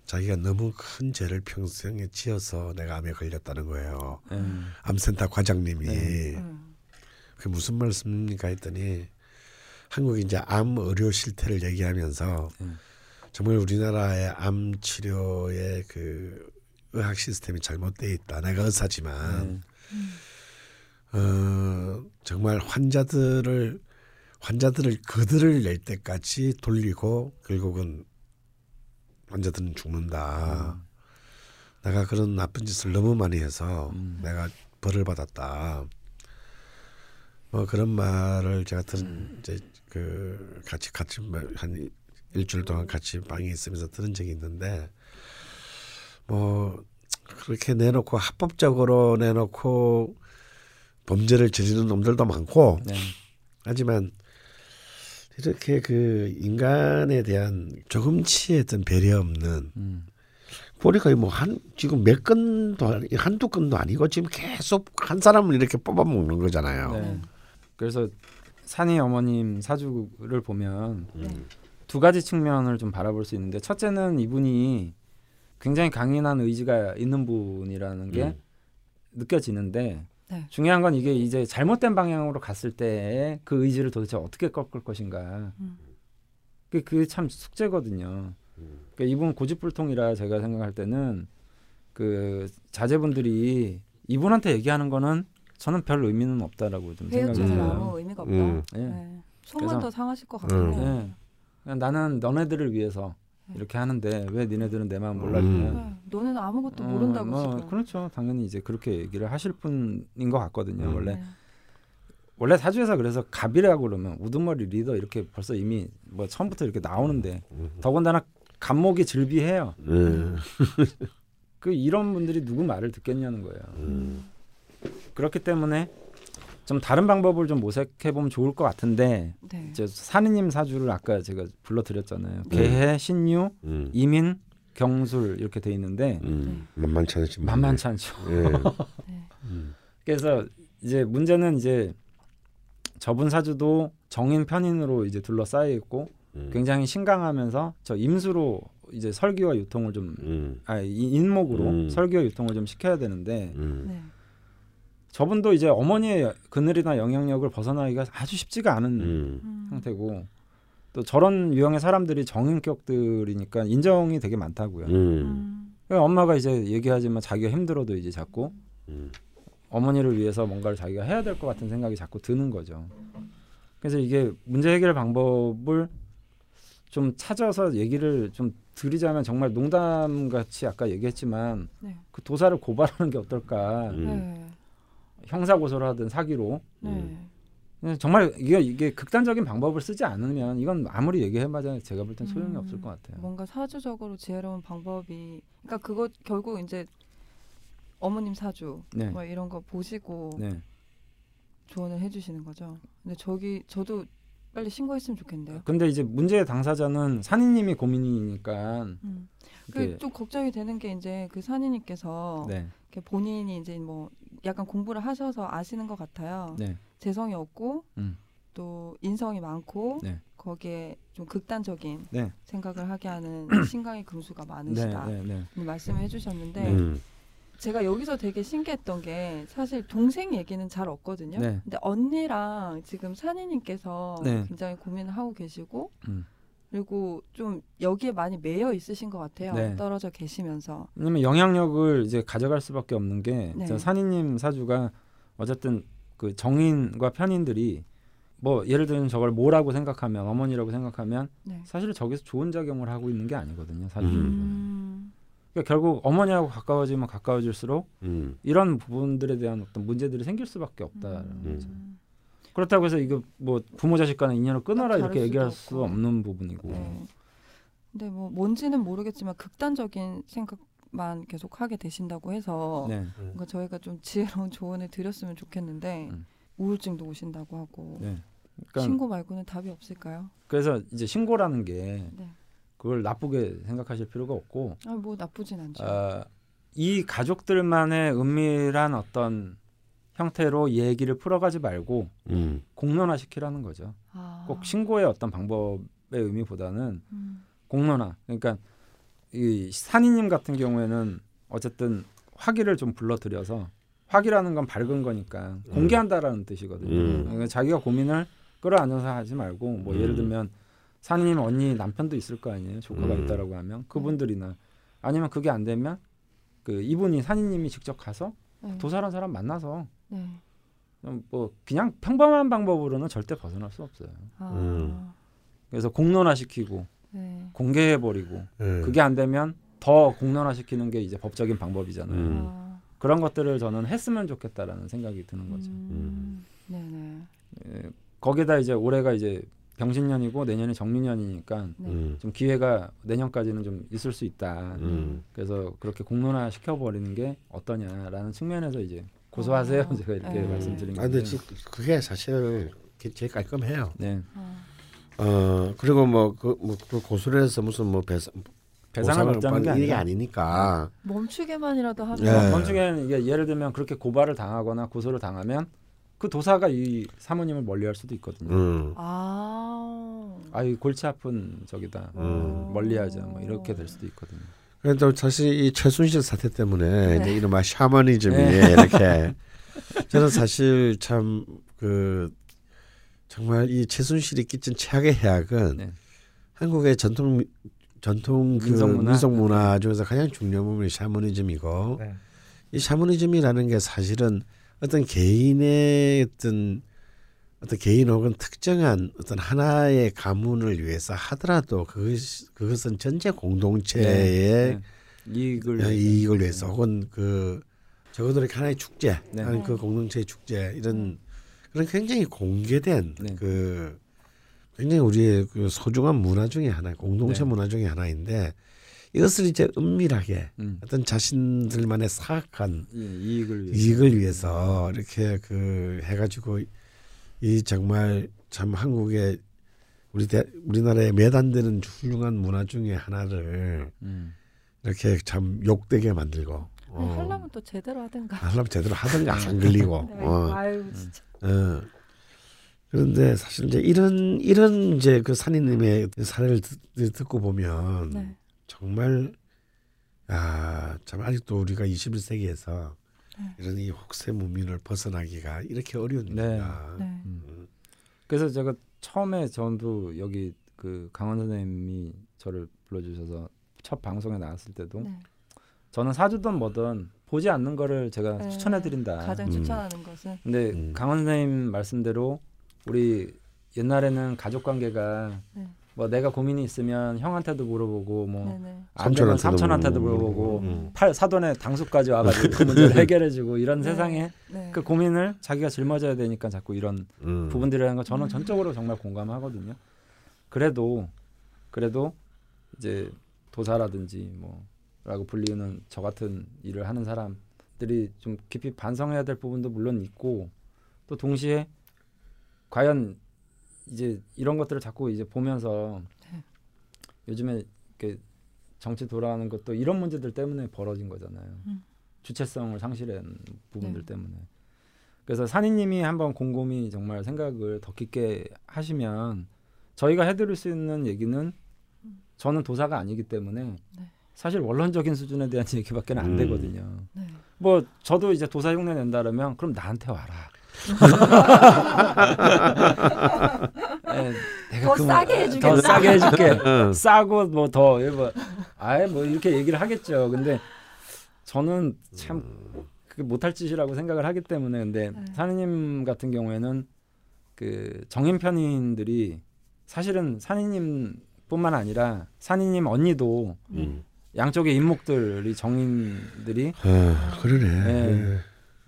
자기가 너무 큰 죄를 평생에 지어서 내가 암에 걸렸다는 거예요. 네. 암센터 과장님이 네. 음. 그게 무슨 말씀입니까 했더니 한국이 이제 암 의료 실태를 얘기하면서 네. 정말 우리나라의 암 치료의 그 의학 시스템이 잘못돼 있다. 내가 의사지만 네. 어, 정말 환자들을 환자들을 그들을 낼 때까지 돌리고 결국은 환자들은 죽는다. 내가 그런 나쁜 짓을 너무 많이 해서 음. 내가 벌을 받았다. 뭐 그런 말을 제가 들은 이제 그 같이 같이 뭐한 일주일 동안 같이 방에 있으면서 들은 적이 있는데 뭐 그렇게 내놓고 합법적으로 내놓고 범죄를 저지르는 놈들도 많고 네. 하지만 이렇게 그 인간에 대한 조금치의 어떤 배려 없는 음, 보니까 뭐 한 지금 몇 건도 한두 건도 아니고 지금 계속 한 사람을 이렇게 뽑아 먹는 거잖아요. 네. 그래서 산이 어머님 사주를 보면 네. 두 가지 측면을 좀 바라볼 수 있는데 첫째는 이분이 굉장히 강인한 의지가 있는 분이라는 게 음. 느껴지는데 네. 중요한 건 이게 이제 잘못된 방향으로 갔을 때 그 의지를 도대체 어떻게 꺾을 것인가 음. 그게 참 숙제거든요. 그러니까 이분 고집불통이라 제가 생각할 때는 그 자제분들이 이분한테 얘기하는 거는 저는 별 의미는 없다라고 좀 생각이 음. 들어요. 의미가 없다. 음. 예. 네. 소문 그래서- 더 상하실 것 같긴 음. 예. 그냥 나는 너네들을 위해서 이렇게 하는데 왜 니네들은 내 마음 몰라주냐. 음. 네. 너는 아무것도 어, 모른다고 뭐 지금. 그렇죠. 당연히 이제 그렇게 얘기를 하실 분인 것 같거든요. 음. 원래 네. 원래 사주에서 그래서 갑이라고 그러면 우두머리 리더 이렇게 벌써 이미 뭐 처음부터 이렇게 나오는데 음. 더군다나 갑목이 즐비해요. 음. 그 이런 분들이 누구 말을 듣겠냐는 거예요. 음. 그렇기 때문에 좀 다른 방법을 좀 모색해 보면 좋을 것 같은데 네. 이제 산이님 사주를 아까 제가 불러드렸잖아요. 네. 개해, 신유, 음. 이민, 경술 이렇게 돼 있는데 음. 만만치 않지. 만만치 않죠. 예. 네. 음. 그래서 이제 문제는 이제 저분 사주도 정인 편인으로 이제 둘러싸여 있고 음. 굉장히 신강하면서 저 임수로 이제 설기와 유통을 좀 음. 아, 이- 인목으로 음. 설기와 유통을 좀 시켜야 되는데 음. 네. 저분도 이제 어머니의 그늘이나 영향력을 벗어나기가 아주 쉽지가 않은 음. 음. 상태고 또 저런 유형의 사람들이 정인격들이니까 인정이 되게 많다고요. 음. 음. 그러니까 엄마가 이제 얘기하지만 자기가 힘들어도 이제 자꾸 음. 어머니를 위해서 뭔가를 자기가 해야 될 것 같은 생각이 자꾸 드는 거죠. 그래서 이게 문제 해결 방법을 좀 찾아서 얘기를 좀 드리자면 정말 농담 같이 아까 얘기했지만 네. 그 도사를 고발하는 게 어떨까. 음. 네. 형사 고소를 하든 사기로 네. 음. 정말 이게 이게 극단적인 방법을 쓰지 않으면 이건 아무리 얘기해봐야 제가 볼 땐 소용이 음, 없을 것 같아요. 뭔가 사주적으로 지혜로운 방법이 그러니까 그거 결국 이제 어머님 사주 네, 뭐 이런 거 보시고 네. 조언을 해주시는 거죠. 근데 저기 저도 빨리 신고했으면 좋겠는데요. 근데 이제 문제의 당사자는 산이님이 고민이니까 음. 그좀 걱정이 되는 게 이제 그 산이님께서 네, 본인이 이제 뭐 약간 공부를 하셔서 아시는 것 같아요. 네, 재성이 없고 음. 또 인성이 많고 네. 거기에 좀 극단적인 네. 생각을 하게 하는 신강의 금수가 네, 많으시다. 네, 네. 이 말씀을 해주셨는데 음. 제가 여기서 되게 신기했던 게 사실 동생 얘기는 잘 없거든요. 네. 근데 언니랑 지금 산이님께서 네. 굉장히 고민을 하고 계시고 음. 그리고 좀 여기에 많이 매여 있으신 것 같아요. 네. 떨어져 계시면서. 왜냐면 영향력을 이제 가져갈 수밖에 없는 게 네. 저 산이님 사주가 어쨌든 그 정인과 편인들이 뭐 예를 들면 저걸 뭐라고 생각하면 어머니라고 생각하면 네. 사실 저기서 좋은 작용을 하고 있는 게 아니거든요. 사실. 음. 음. 그러니까 결국 어머니하고 가까워지면 가까워질수록 음. 이런 부분들에 대한 어떤 문제들이 생길 수밖에 없다라는 음. 거죠. 그렇다고 해서 이거 뭐 부모 자식 간의 인연을 끊어라 딱 이렇게 얘기할 수. 없는 부분이고. 네. 근데 뭐 뭔지는 모르겠지만 극단적인 생각만 계속 하게 되신다고 해서 네. 뭔가 저희가 좀 지혜로운 조언을 드렸으면 좋겠는데 음. 우울증도 오신다고 하고 네. 그러니까 신고 말고는 답이 없을까요? 그래서 이제 신고라는 게 네. 그걸 나쁘게 생각하실 필요가 없고 아 뭐 나쁘진 않죠. 어, 이 가족들만의 은밀한 어떤 형태로 얘기를 풀어가지 말고 음. 공론화시키라는 거죠. 아. 꼭 신고의 어떤 방법의 의미보다는 음. 공론화. 그러니까 이 산이님 같은 경우에는 어쨌든 화기를 좀 불러들여서 화기라는 건 밝은 거니까 공개한다라는 뜻이거든요. 음. 그러니까 자기가 고민을 끌어안아서 하지 말고 뭐 음. 예를 들면 산이님 언니 남편도 있을 거 아니에요. 조카가 음. 있다라고 하면 그분들이나 아니면 그게 안 되면 그 이분이 산이님이 직접 가서 네. 도사란 사람 만나서 네. 좀뭐 그냥 평범한 방법으로는 절대 벗어날 수 없어요. 아. 음. 그래서 공론화시키고 네. 공개해버리고 예. 그게 안 되면 더 공론화시키는 게 이제 법적인 방법이잖아요. 음. 아. 그런 것들을 저는 했으면 좋겠다라는 생각이 드는 거죠. 음. 네네. 예, 거기다 이제 올해가 이제 병신년이고 내년이 정민년이니까 네. 음. 좀 기회가 내년까지는 좀 있을 수 있다. 음. 그래서 그렇게 공론화 시켜버리는 게 어떠냐라는 측면에서 이제 고소하세요. 아, 제가 이렇게 네. 말씀드린 아 근데. 지- 그게 사실 게- 제일 깔끔해요. 네. 아. 어 그리고 뭐그뭐 고소를 해서 무슨 뭐 배상 배상을 받자는 게 받는 이게 아니라 아니니까. 멈추게만이라도 하면 네. 멈추게는 이게 예를 들면 그렇게 고발을 당하거나 고소를 당하면 그 도사가 이 사모님을 멀리할 수도 있거든요. 음. 아. 아이 골치 아픈 저기다 음. 멀리하자 뭐 이렇게 될 수도 있거든요. 그래도 사실 이 최순실 사태 때문에 네. 이제 이른바 샤머니즘이 네. 이렇게 저는 사실 참 그 정말 이 최순실이 끼친 최악의 해악은 네. 한국의 전통 전통 그 민속문화? 민속문화 중에서 가장 중요한 부분이 샤머니즘이고 네. 이 샤머니즘이라는 게 사실은 어떤 개인의 어떤 어떤 개인 혹은 특정한 어떤 하나의 가문을 위해서 하더라도 그것 그것은 전체 공동체의 네. 이익을 야, 이익을 위해서 혹은 그 적어도 이렇게 하나의 축제, 네. 아니 그 공동체의 축제 이런 그런 굉장히 공개된 네. 그 굉장히 우리의 그 소중한 문화 중에 하나, 공동체 네. 문화 중에 하나인데 이것을 이제 은밀하게 음. 어떤 자신들만의 사악한 이- 이익을 위해서. 이익을 위해서 이렇게 그 해가지고 이 정말 참 한국의 우리 대, 우리나라에 매단되는 훌륭한 문화 중에 하나를 음. 이렇게 참 욕되게 만들고 아니, 어. 하려면 또 제대로 하든가. 하려면 제대로 하든가 안 걸리고 네. 어. 아유 진짜. 어. 그런데 사실 이제 이런 이런 이제 그 산이님의 사례를 듣, 듣고 보면 네. 정말 아 참 아직도 우리가 21세기에서 네. 이런 이 혹세 무민을 벗어나기가 이렇게 어려운 네. 일이다. 네. 음. 그래서 제가 처음에 전도 여기 그 강원 선생님이 저를 불러주셔서 첫 방송에 나왔을 때도 네. 저는 사주든 뭐든 보지 않는 거를 제가 네. 추천해드린다. 가장 음. 추천하는 것은 근데 음. 강원 선생님 말씀대로 우리 옛날에는 가족 관계가 네. 뭐 내가 고민이 있으면 형한테도 물어보고 뭐. 안 되면 삼촌한테도 삼촌한테도 물어보고. 음. 팔 사돈의 당수까지 와가지고 그 문제를 해결해주고 이런 네. 세상에 네. 그 고민을 자기가 짊어져야 되니까 자꾸 이런 음. 부분들이라는 거 저는 음. 전적으로 정말 공감하거든요. 그래도 그래도 이제 도사라든지 뭐라고 불리는 저 같은 일을 하는 사람들이 좀 깊이 반성해야 될 부분도 물론 있고 또 동시에 과연 이제 이런 것들을 자꾸 이제 보면서 네. 요즘에 이렇게 정치 돌아가는 것도 이런 문제들 때문에 벌어진 거잖아요. 음. 주체성을 상실한 부분들 네. 때문에. 그래서 산이님이 한번 곰곰이 정말 생각을 더 깊게 하시면 저희가 해드릴 수 있는 얘기는 저는 도사가 아니기 때문에 네. 사실 원론적인 수준에 대한 얘기밖에 안 음. 되거든요. 네. 뭐 저도 이제 도사 흉내 낸다 그러면 그럼 나한테 와라. 예, 내가 더 그 싸게 뭐- 해주겠다. 더 싸게 해줄게. 응. 싸고 뭐 더 뭐, 아예 뭐 이렇게 얘기를 하겠죠. 근데 저는 참 그게 못할 짓이라고 생각을 하기 때문에 근데 네. 사느님 같은 경우에는 그 정인 편인들이 사실은 사느님뿐만 아니라 사느님 언니도 음. 양쪽의 인목들이 정인들이 아, 그러네. 네.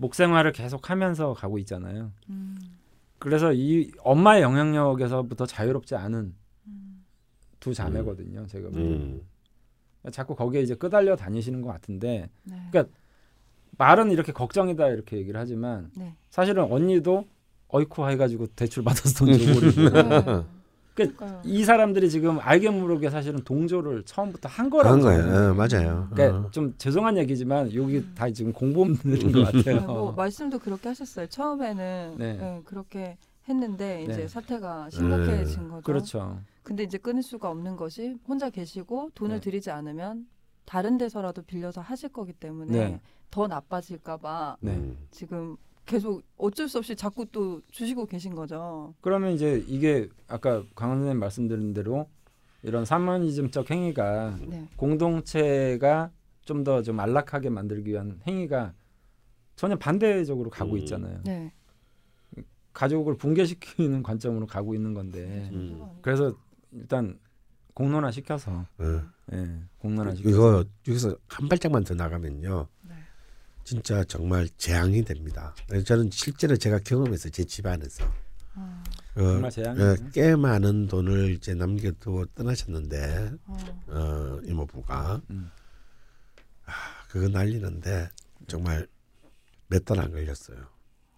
목 생활을 계속 하면서 가고 있잖아요. 음. 그래서 이 엄마의 영향력에서부터 자유롭지 않은 음. 두 자매거든요. 제가 보기엔. 음. 자꾸 거기에 이제 끄달려 다니시는 것 같은데 네. 그러니까 말은 이렇게 걱정이다 이렇게 얘기를 하지만 네. 사실은 언니도 어이쿠 해가지고 대출 받아서 돈 네. 그러니까요. 이 사람들이 지금 알게 모르게 사실은 동조를 처음부터 한 거라고 한 거예요. 어, 맞아요. 그러니까 어. 좀 죄송한 얘기지만 여기 다 지금 공범들인 것 같아요. 네, 뭐 말씀도 그렇게 하셨어요. 처음에는 네. 네, 그렇게 했는데 이제 네. 사태가 심각해진 거죠. 그렇죠. 근데 이제 끊을 수가 없는 것이 혼자 계시고 돈을 네. 들이지 않으면 다른 데서라도 빌려서 하실 거기 때문에 네. 더 나빠질까봐 네. 음. 지금 계속 어쩔 수 없이 자꾸 또 주시고 계신 거죠. 그러면 이제 이게 아까 강원 선생님 말씀드린 대로 이런 사모니즘적 행위가 네. 공동체가 좀더좀 안락하게 만들기 위한 행위가 전혀 반대적으로 가고 음. 있잖아요. 네. 가족을 붕괴시키는 관점으로 가고 있는 건데 음. 그래서 일단 공론화 시켜서 어. 예, 공론화 시켜서 이거 여기서 한 발짝만 더 나가면요. 네. 진짜 정말 재앙이 됩니다. 저는 실제로 제가 경험해서 제 집안에서 아, 어, 정말 재앙이에요. 어, 꽤 많은 돈을 이제 남겨두고 떠나셨는데 어, 어, 이모부가 음. 아, 그거 날리는데 정말 몇 달 안 걸렸어요.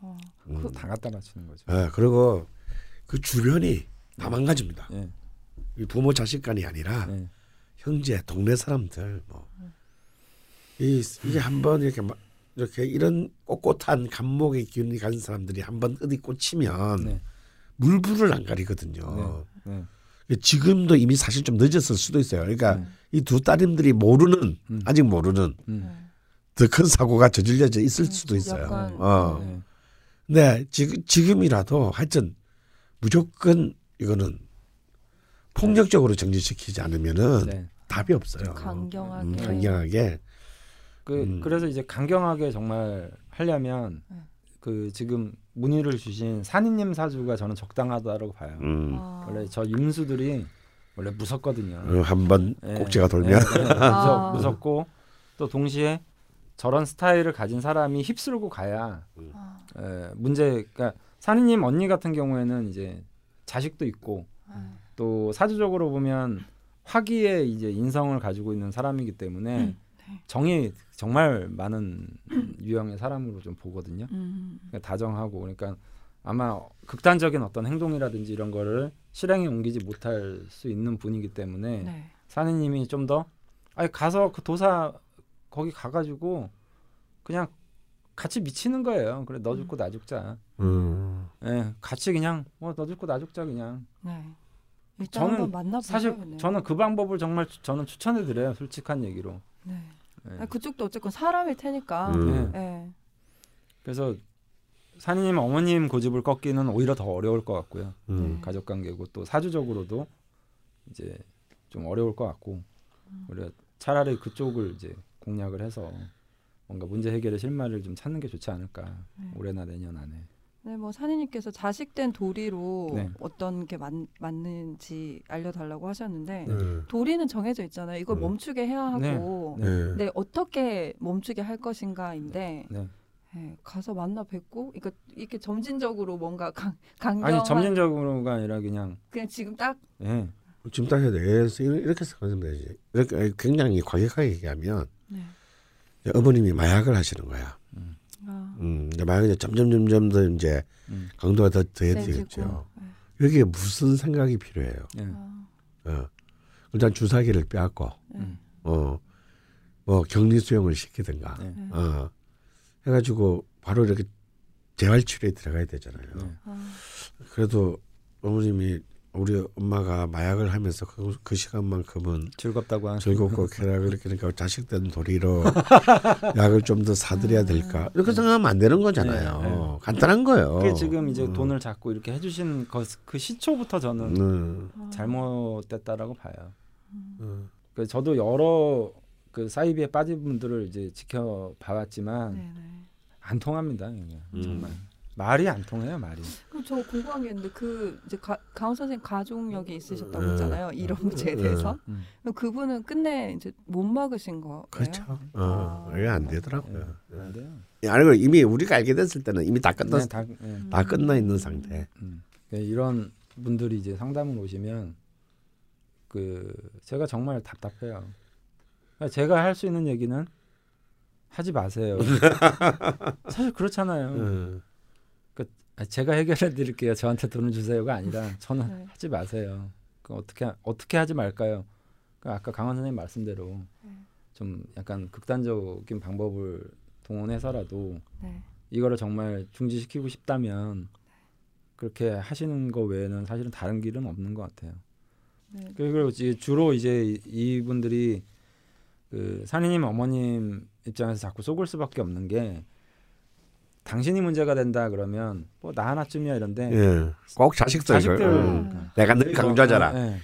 어. 음. 그거 다 갖다 바치는 거죠. 아, 그리고 그 주변이 다 망가집니다. 예, 이 부모 자식 간이 아니라 예. 형제, 동네 사람들 뭐 이, 이게 한번 이렇게 막 이렇게 이런 꼿꼿한 감목의 기운이 가진 사람들이 한번 어디 꽂히면 네, 물불을 안 가리거든요. 네, 지금도 이미 사실 좀 늦었을 수도 있어요. 그러니까 네. 이두 따님들이 모르는 음. 아직 모르는 음, 네. 더큰 사고가 저질려져 있을 수도 음, 있어요. 약간, 어. 네. 네. 네, 지금 지금이라도 하여튼 무조건 이거는 폭력적으로 정지시키지 않으면은 네. 답이 없어요. 강경하게. 음, 강경하게. 그 음. 그래서 이제 강경하게 정말 하려면 네. 그 지금 문의를 주신 산인님 사주가 저는 적당하다고 봐요. 음. 아. 원래 저 임수들이 원래 무섭거든요. 어, 한번 예, 꼭지가 돌면 예, 예, 무섭, 아. 무섭고 또 동시에 저런 스타일을 가진 사람이 휩쓸고 가야 아, 에, 문제. 그러니까 산이님 언니 같은 경우에는 이제 자식도 있고 아. 또 사주적으로 보면 화기의 이제 인성을 가지고 있는 사람이기 때문에 음, 네. 정이 정말 많은 유형의 사람으로 좀 보거든요. 음, 그러니까 다정하고 그러니까 아마 극단적인 어떤 행동이라든지 이런 거를 실행에 옮기지 못할 수 있는 분이기 때문에 네. 사느님이 좀 더 아니 가서 그 도사 거기 가가지고 그냥 같이 미치는 거예요. 그래 너 죽고 나 죽자. 음. 예, 같이 그냥 뭐너 죽고 나 죽자 그냥. 네. 일단 저는. 사실 그냥. 저는 그 방법을 정말 추- 저는 추천해 드려요. 솔직한 얘기로. 네. 예. 아니, 그쪽도 어쨌건 사람일 테니까. 음. 네. 네. 그래서 사느님 어머님 고집을 꺾기는 오히려 더 어려울 것 같고요. 음. 네. 가족 관계고 또 사주적으로도 이제 좀 어려울 것 같고 음. 우리가 차라리 그쪽을 이제 공략을 해서 뭔가 문제 해결의 실마리를 좀 찾는 게 좋지 않을까 네. 올해나 내년 안에 네, 뭐 산이님께서 자식된 도리로 네. 어떤 게 맞, 맞는지 알려달라고 하셨는데 네. 도리는 정해져 있잖아요. 이걸 음. 멈추게 해야 하고 네. 네. 네, 어떻게 멈추게 할 것인가인데 네. 네, 가서 만나 뵙고 이거 이렇게 점진적으로 뭔가 강, 강경 아니 점진적으로가 아니라 그냥 그냥 지금 딱 예. 지금 딱 해야 돼. 이렇게 이렇게 생각하면 되지. 이렇게 굉장히 과격하게 얘기하면 네. 어머님이 마약을 하시는 거야. 아, 음, 이제 마약이 점점 점점 더 이제 음. 강도가 더 세지고. 더해지겠죠. 네. 여기에 무슨 생각이 필요해요? 예. 아, 어. 일단 주사기를 빼앗고 네. 음. 어, 뭐 격리 수용을 시키든가 네. 네. 어, 해가지고 바로 이렇게 재활 치료에 들어가야 되잖아요. 네. 아, 그래도 어머님이 우리 엄마가 마약을 하면서 그, 그 시간만큼은 즐겁다고 하는 즐겁고 쾌락을 그러니까 자식된 도리로 약을 좀 더 사드려야 될까 이렇게 생각하면 안 되는 거잖아요. 네, 네. 간단한 거예요. 그게 지금 이제 음. 돈을 잡고 이렇게 해주신 것, 그 시초부터 저는 음, 아. 잘못됐다라고 봐요. 음. 그 저도 여러 그 사이비에 빠진 분들을 이제 지켜봐왔지만 네, 네. 안 통합니다. 이게 음. 정말 말이 안 통해요. 말이. 그럼 저 궁금한 게 있는데 그 이제 가, 강원 선생님 가족력이 있으셨다고 네. 했잖아요. 이런 문제에 대해서. 음. 그분은 끝내 이제 못 막으신 거예요? 그렇죠. 어, 아. 이게 안 되더라고요. 예. 안 돼요. 예. 아니 그 이미 우리가 알게 됐을 때는 이미 다 끝났 네, 다, 예. 다 끝나 있는 상태. 음. 이런 분들이 이제 상담을 오시면 그 제가 정말 답답해요. 그러니까 제가 할 수 있는 얘기는 하지 마세요. 사실 그렇잖아요. 음. 아, 제가 해결해 드릴게요. 저한테 돈을 주세요가 아니라 저는 네. 하지 마세요. 그 어떻게 하- 어떻게 하지 말까요? 그 아까 강원 선생님 말씀대로 네. 좀 약간 극단적인 방법을 동원해서라도 네. 이거를 정말 중지시키고 싶다면 그렇게 하시는 거 외에는 사실은 다른 길은 없는 것 같아요. 네. 그리고 이제 주로 이제 이- 이분들이 그 산이님 어머님 입장에서 자꾸 속을 수밖에 없는 게 당신이 문제가 된다 그러면 뭐 나 하나쯤이야 이런데 예. 꼭 자식들. 자식들 음. 내가 늘 강조하잖아. 예.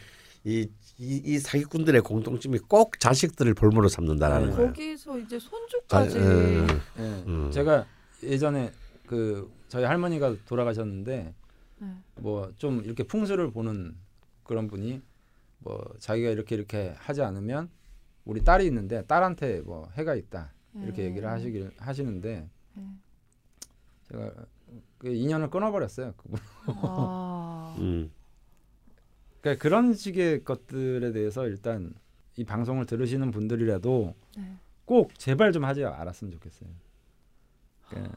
이, 이, 이 사기꾼들의 공통점이 꼭 자식들을 볼모로 삼는다라는 네. 거예요. 거기서 이제 자, 손주까지 예. 예. 음. 제가 예전에 그 저희 할머니가 돌아가셨는데 네. 뭐좀 이렇게 풍수를 보는 그런 분이 뭐 자기가 이렇게 이렇게 하지 않으면 우리 딸이 있는데 딸한테 뭐 해가 있다 이렇게 음. 얘기를 하시길 하시는데 네. 제가 그 인연을 끊어버렸어요. 그분. 아, 음. 그러니까 그런 식의 것들에 대해서 일단 이 방송을 들으시는 분들이라도 네. 꼭 제발 좀 하지 알았으면 좋겠어요. 그러니까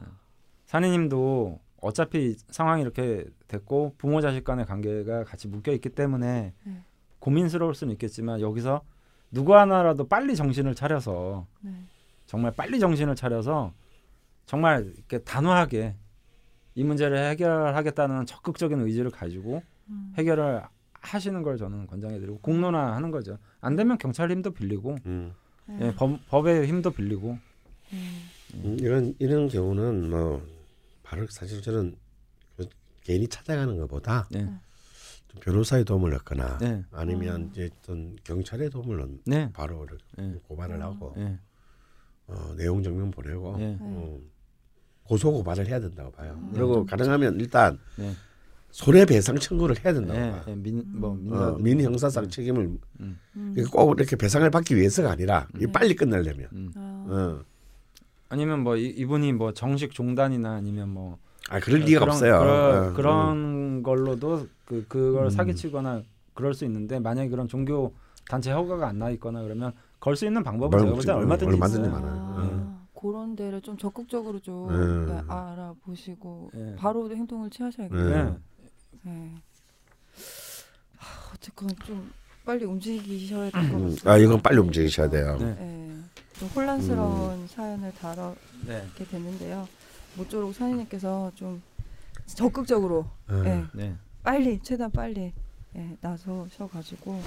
사내님도 어차피 상황이 이렇게 됐고 부모 자식 간의 관계가 같이 묶여 있기 때문에 네. 고민스러울 수는 있겠지만 여기서 누구 하나라도 빨리 정신을 차려서 네. 정말 빨리 정신을 차려서 정말 이렇게 단호하게 이 문제를 해결하겠다는 적극적인 의지를 가지고 음. 해결을 하시는 걸 저는 권장해드리고 공론화하는 거죠. 안 되면 경찰 힘도 빌리고 음. 네. 예, 법, 법의 힘도 빌리고 음. 음, 이런 이런 경우는 뭐 바로 사실 저는 그 개인이 찾아가는 것보다 네. 좀 변호사의 도움을 얻거나 네, 아니면 음. 이제 어떤 경찰의 도움을 얻 네, 바로 네, 고발을 음. 하고 네, 어, 내용 증명 보내고 네, 어, 고소 고발을 해야 된다고 봐요. 음. 그리고 가능하면 일단 네, 손해배상 청구를 해야 된다고 네, 봐요. 네, 민, 뭐 음. 어, 민형사상 책임을 음, 음. 이게 꼭 이렇게 배상을 받기 위해서가 아니라 이 네. 빨리 끝내려면 음. 아, 어. 아니면 뭐 이, 이분이 뭐 정식 종단이나 아니면 뭐 아 그럴 리가 그런, 없어요. 그런, 어, 그런 걸로도 그 그걸 음. 사기치거나 그럴 수 있는데 만약에 그런 종교 단체 허가가 안 나 있거나 그러면 걸 수 있는 방법은 뭘 제가 볼때 뭐, 얼마든지 얼마든지 있어요. 많아요. 아, 그런 데를 좀 적극적으로 좀 음. 네, 알아보시고 네. 바로 행동을 취하셔야겠네요. 네. 네. 하, 어쨌건 좀 빨리 움직이셔야 될것 음, 같아요. 아 이건 빨리 움직이셔야 돼요. 네, 네. 좀 혼란스러운 사연을 다뤄 네, 됐는데요. 모쪼록 선생님께서 좀 적극적으로 네. 빨리 최대한 빨리 예, 나서셔가지고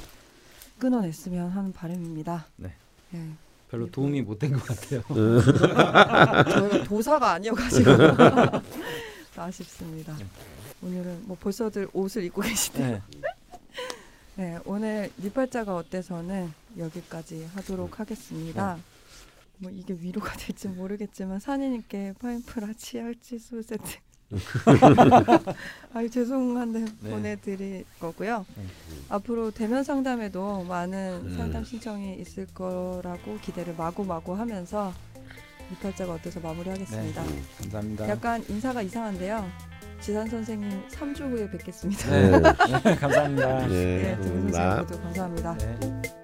끊어냈으면 하는 바람입니다. 네. 예. 별로 도움이 못 된 것 같아요. 저희가 도사가 아니어가지고 아쉽습니다. 네. 오늘은 뭐 벌써들 옷을 입고 계시네요. 네, 네, 오늘 니팔자가 어때서는 여기까지 하도록 하겠습니다. 뭐 이게 위로가 될지 모르겠지만 산이님께 파인프라 치약 치수 세트 아 죄송한데 네. 보내드릴 거고요. 네. 앞으로 대면 상담에도 많은 음. 상담 신청이 있을 거라고 기대를 마구마구 하면서 이팔자가 어때서 마무리하겠습니다. 네. 감사합니다. 약간 인사가 이상한데요. 지산 선생님 3주 후에 뵙겠습니다. 네. 네, 감사합니다. 네, 네, 두 분. 모두 감사합니다. 네.